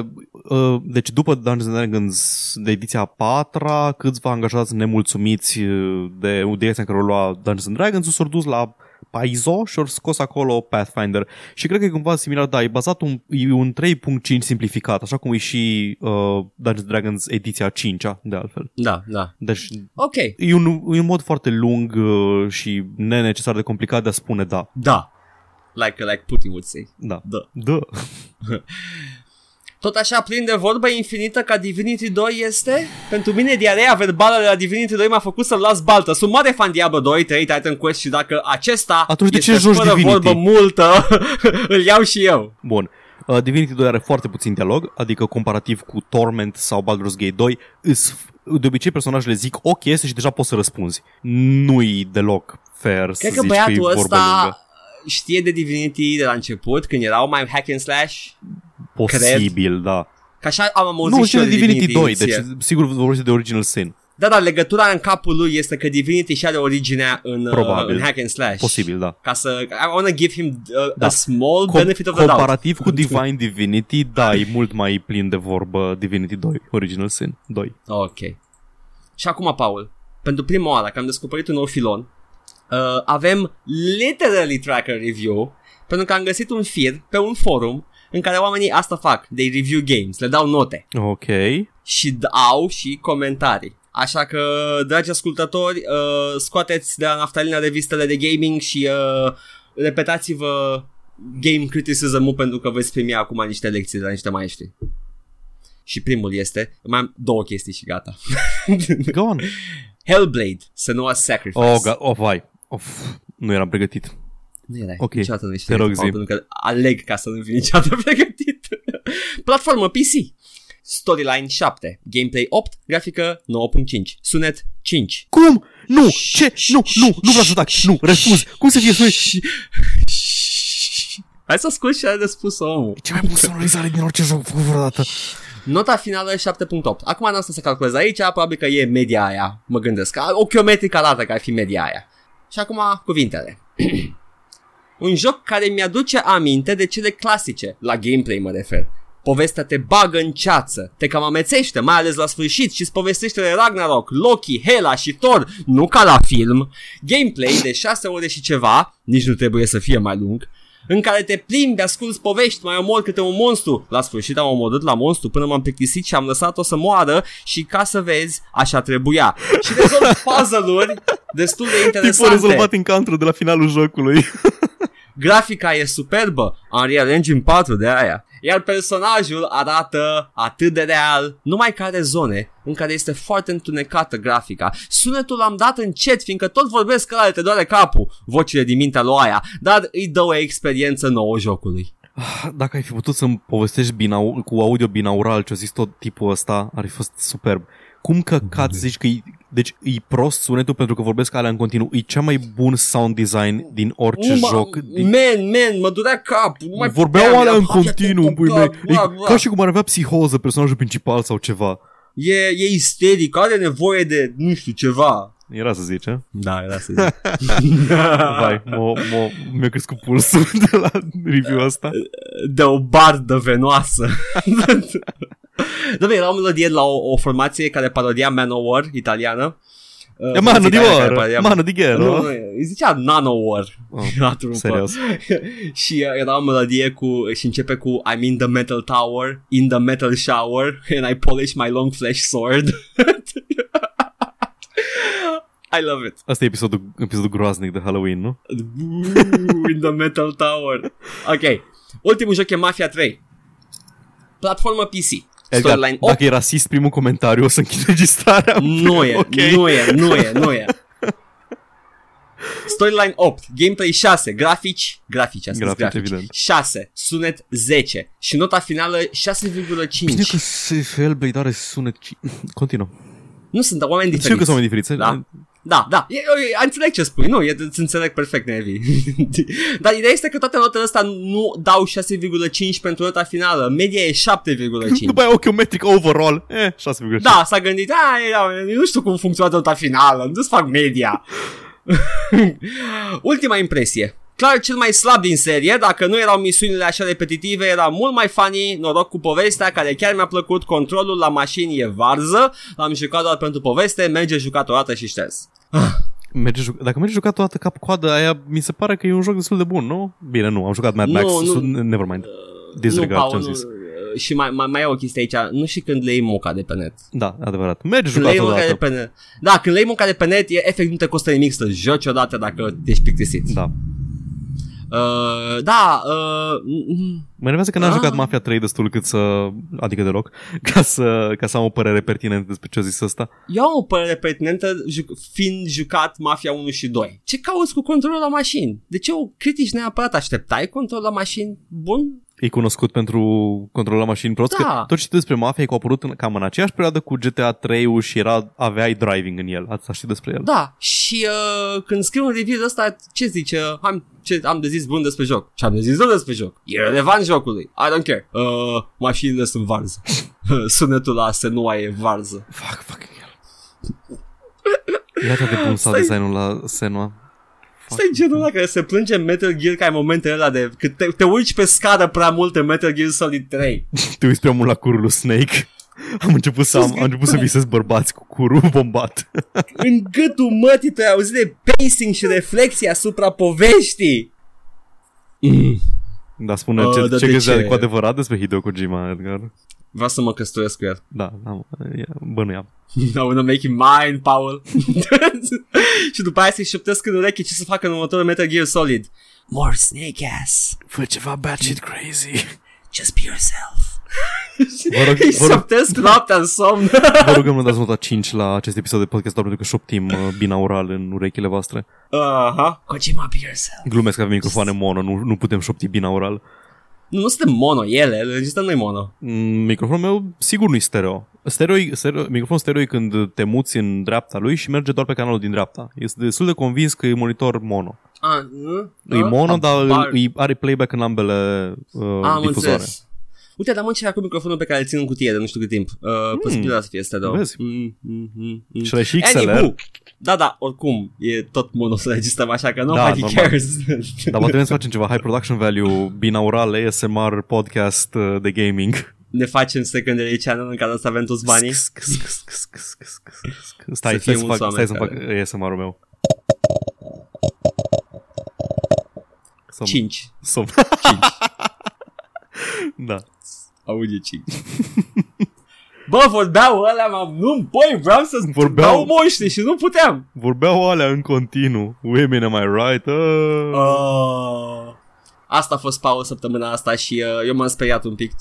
Uh, deci după Dungeons and Dragons de ediția a patra, câțiva angajați nemulțumiți uh, de direcția în care o lua Dungeons and Dragons s-au dus la Paizo și au scos acolo Pathfinder. Și cred că e cumva similar, da, e bazat un, e un 3.5 simplificat, așa cum e și uh, Dungeons and Dragons ediția 5 de altfel. Da, da. Deci Ok. e un, e un mod foarte lung uh, și nenecesar de complicat de a spune da. Da. Like, like Putin would say. Da. Da. Da. Tot așa plin de vorbă infinită ca Divinity 2 este? Pentru mine diarea verbală de la Divinity 2 m-a făcut să-l las baltă. Sunt mare fan Diablo 2, 3, Titan Quest și dacă acesta Atunci de este ce joci fără Divinity? vorbă multă, îl iau și eu. Bun. Uh, Divinity 2 are foarte puțin dialog, adică comparativ cu Torment sau Baldur's Gate 2, îs, de obicei personajele zic o chestie și deja poți să răspunzi. Nu-i deloc fair Cred să că zici că e băiatul vorbă ăsta lungă. Știe de Divinity de la început, când erau mai hack and slash. Posibil, da. Că așa am auzit Nu, și știu eu de Divinity 2, inițial. deci sigur vorbește de Original Sin. Da, da, legătura în capul lui este că Divinity și are originea în, uh, Probabil. în hack and slash. Posibil, da. Ca să... I wanna give him uh, Da. a small Com- benefit of the doubt. comparativ cu Divine Divinity, da, e mult mai plin de vorbă Divinity 2, Original Sin 2. Ok. Și acum, Paul, pentru prima oară că am descoperit un nou filon, uh, avem literally tracker review, pentru că am găsit un fir pe un forum în care oamenii asta fac, they review games, le dau note Ok. și au și comentarii. Așa că, dragi ascultători, uh, scoateți de la naftalina revistele de gaming și uh, repetați-vă game criticism-ul pentru că veți primi acum niște lecții de la niște maestri. Și primul este, mai am două chestii și gata. Go on. Hellblade, Senua's Sacrifice. Oh, ga- oh, vai. Of, nu eram pregătit. Nu era, Ok, niciodată nu ești te rog, pregătit, zi. Pentru că aleg ca să nu fii niciodată pregătit. Platformă PC. Storyline 7, gameplay 8, grafică 9.5, sunet 5. Cum? Nu! Ce? Nu, nu, nu vreau să tac. Nu, refuz. Cum să fie sunet? Hai să ascult ce are de spus omul. Ce mai bună sonorizare din orice joc făcut vreodată. Nota finală 7.8. Acum nu o să calculez aici, probabil că e media aia, mă gândesc. Ochiometric arată că ar fi media aia. Și acum cuvintele. Un joc care mi-aduce aminte de cele clasice, la gameplay mă refer. Povestea te bagă în ceață, te cam amețește, mai ales la sfârșit și îți povestește de Ragnarok, Loki, Hela și Thor, nu ca la film. Gameplay de 6 ore și ceva, nici nu trebuie să fie mai lung, în care te plimbi, asculti povești, mai omor câte un monstru. La sfârșit am omorât la monstru până m-am plictisit și am lăsat-o să moară și ca să vezi, așa trebuia. Și rezolv puzzle-uri destul de Tipul interesante. rezolvat encounter de la finalul jocului. Grafica e superbă, Unreal Engine 4 de aia. Iar personajul arată atât de real, numai că are zone în care este foarte întunecată grafica. Sunetul l-am dat încet, fiindcă tot vorbesc că ăla te doare capul, vocile din mintea lui aia, dar îi dă o experiență nouă jocului. Dacă ai fi putut să-mi povestești binau- cu audio binaural ce a zis tot tipul ăsta, ar fi fost superb. Cum căcat zici că e, deci e prost sunetul pentru că vorbesc alea în continuu. E cea mai bun sound design din orice Nu, mă- joc. Din... Man, man, mă durea capul. Nu mai Vorbeau puteam, alea eram, în "Hai, continuu, te pui bla, mei. bla, E bla." ca și cum ar avea psihoză personajul principal sau ceva. E, e isteric, are nevoie de, nu știu, ceva. Era să zici, a? Da, era să zic. Vai, m-a, m-a, mi-a crescut pulsul de la review ăsta. de o bardă venoasă. Dom'le, era o melodie de la o, o formație care parodia Manowar italiană. Uh, E mano di formație care war, parodia- mano di Nu, ghello. nu, îi zicea Nanowar. Oh, La trupă. serios. și uh, era o melodie cu și începe cu I'm in the metal tower, in the metal shower and I polish my long flesh sword. I love it. Asta e episodul, episodul groaznic de Halloween, nu? Ooh, in the metal tower. Ok. Ultimul joc e Mafia 3. Platformă PC. Edgar, Storyline 8. dacă e rasist primul comentariu, o să închid registrarea. Nu e, Ok. nu e, nu e, nu e. Storyline 8, gameplay 6, grafici, grafici, asta Grafici, grafici, evident. 6, sunet 10 și nota finală 6,5. Bine că Hellblade are sunet... ci- Continuă. Nu sunt oameni Știu diferiți. că sunt oameni diferiți. Da. Da, da, e, e, înțeleg ce spui, nu, e, îți înțeleg perfect, Nevi. Dar ideea este că toate notele astea nu dau 6,5 pentru nota finală, media e 7,5. După aia ochiometric overall. Eh, 6,5. Da, s-a gândit, a, e, eu nu știu cum funcționează nota finală, nu-ți fac media. Ultima impresie. Clar cel mai slab din serie, dacă nu erau misiunile așa repetitive, era mult mai funny, noroc cu povestea, care chiar mi-a plăcut, controlul la mașini e varză, l-am jucat doar pentru poveste, merge jucat o dată și șters. Merge, juc- dacă mergi jucat toată cap-coadă, aia mi se pare că e un joc destul de bun, nu? Bine, nu, am jucat Mad Nu, Max, nu. su- never mind. Disregard nu, ce-am Paul, zis. nu, și mai, mai, mai e o chestie aici, nu și când le iei moca de pe net. Da, adevărat. Mergi Când le jucat iei moca de odată. pe net. Da, când le iei moca de pe net, e efect nu te costă nimic să joci odată dacă ești plictisit. Da. Uh, da, uh, mm, Mă enervează că n-am Ah. jucat Mafia 3 destul cât să... Adică deloc. Ca să, ca să am o părere pertinentă despre ce a zis ăsta. eu am o părere pertinentă ju- fiind jucat Mafia 1 și 2. Ce cauți cu controlul la mașini? De ce o critici neapărat? Așteptai control la mașini bun? E cunoscut pentru control la mașini prost. Da. Că tot ce despre Mafia e că a apărut în, cam în aceeași perioadă cu GTA 3 și era, aveai driving în el. Asta știi despre el. Da, și uh, când scriu un review de ăsta, ce zice? Am, ce am de zis bun despre joc. Ce am de zis rău despre joc? E relevant jocului. I don't care. Uh, mașinile sunt varză. Sunetul la Senua e varză. Fuck, fuck hell. E atât de bun sound Stai- design-ul la Senua. Asta e genul ăla care se plânge în Metal Gear ca ai momentele ăla de când te, te urci pe scară prea mult în Metal Gear Solid 3. Te uiți prea mult la curul lui Snake. Am început să, am, am început să visez bărbați cu curul bombat. în gâtul mătii tu ai auzit de pacing și reflexie asupra poveștii. Mm. Da, spune Uh, ce, dar ce de găsea ce? cu adevărat despre Hideo Kojima, Edgar. Vreau să mă căsătoresc cu el. Da, da, e- bănuiam. I wanna make him mine, Paul. și după aia să-i șoptesc în ureche ce să facă în următorul Metal Gear Solid. More snake ass. Fă ceva batshit crazy. Just be yourself. Vă rog, Îi vă rog, șoptesc noaptea în somn. vă rugăm nu dați nota 5 la acest episod de podcast doar pentru că șoptim uh, binaural în urechile voastre. Aha. Kojima, be yourself. Glumesc că avem microfoane mono, nu, nu putem șopti binaural. Nu, nu suntem mono, ele, înregistrăm noi mono. Mm, Microfonul meu sigur nu-i stereo. stereo, stereo microfonul stereo e când te muți în dreapta lui și merge doar pe canalul din dreapta. Este destul de convins că e monitor mono. A, nu? E A? mono, dar Habar- îi- are playback în ambele uh, Am difuzoare. înțeles. Uite, dar mă ce acum microfonul pe care îl țin în cutie de nu știu cât timp. Uh, mm. Posibil să fie asta două. Vezi? Mm, mm, mm, mm. Și și XLR. Anywho, da, da, oricum, e tot mono să registrăm așa că nobody normal. cares. Dar mă trebuie să facem ceva high production value, binaural, ASMR, podcast uh, de gaming. ne facem secondary channel în care să avem toți banii. Stai, Să stai fie să mulți fac, stai să oameni fac ASMR-ul meu. Să 5. Să... 5. Da. Audio 5. Bă, vorbeau ăla, mă, nu, băi, vreau să Vorbeau- dau moștri și nu puteam. Vorbeau alea în continuu. Women, am I right? Uh. Uh, asta a fost Paul săptămâna asta și uh, eu m-am speriat un pic,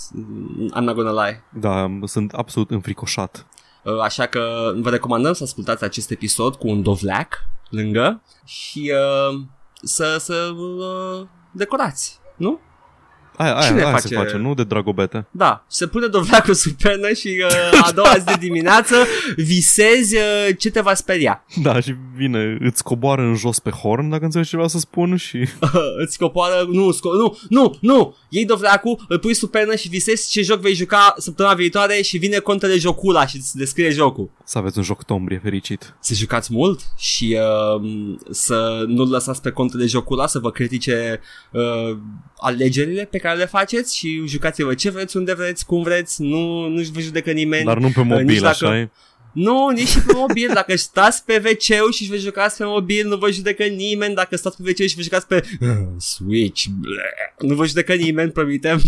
I'm not gonna lie. Da, sunt absolut înfricoșat. Uh, așa că vă recomandăm să ascultați acest episod cu un dovleac lângă și uh, să, să uh, decorați, nu? Aia, aia, Cine aia face- se face, nu de dragobete. Da, și se pune dovleacul sub pernă și uh, a doua zi de dimineață visezi uh, ce te va speria. Da, și vine, îți coboară în jos pe horn, dacă înțelegi ce vreau să spun, și Îți copoară, nu, sco- nu, nu, nu, iei dovleacul, îl pui sub pernă și visezi ce joc vei juca săptămâna viitoare și vine contele jocula și îți descrie jocul. să aveți un joc tombrie fericit. Să jucați mult și uh, să nu-l lăsați pe contele jocula să vă critique uh, alegerile pe care le faceți și jucați-vă ce vreți, unde vreți, cum vreți, nu, nu vă judecă nimeni. Dar nu pe nici mobil, dacă- așa e? Nu, nici și pe mobil. Dacă stați pe wc și vă jucați pe mobil, nu vă judecă nimeni. Dacă stați pe wc și vă jucați pe uh, Switch, bleh, nu vă judecă nimeni, promitem.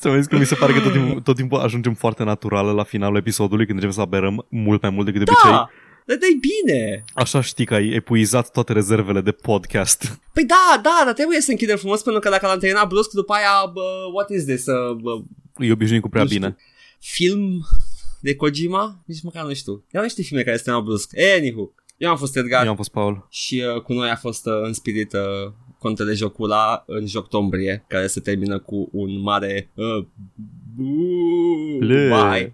Ți-am zis că mi se pare că tot timpul, tot timpul ajungem foarte natural la finalul episodului când începem să aberăm mult mai mult decât de obicei. Da, dar dai bine. Așa știi că ai epuizat toate rezervele de podcast. Păi da, da, dar trebuie să închidem frumos pentru că dacă l-am terminat brusc, după aia, bă, what is this? Uh, bă, E obișnuit cu prea Nu știu. bine. film de Kojima? Nici măcar nu știu. Eu nu știu filme care se terminau brusc. Anywho, eu am fost Edgar. Eu am fost Paul. Și uh, cu noi a fost uh, în spirit uh, contele jocula în joc tombrie, care se termină cu un mare uh, Ble. bye.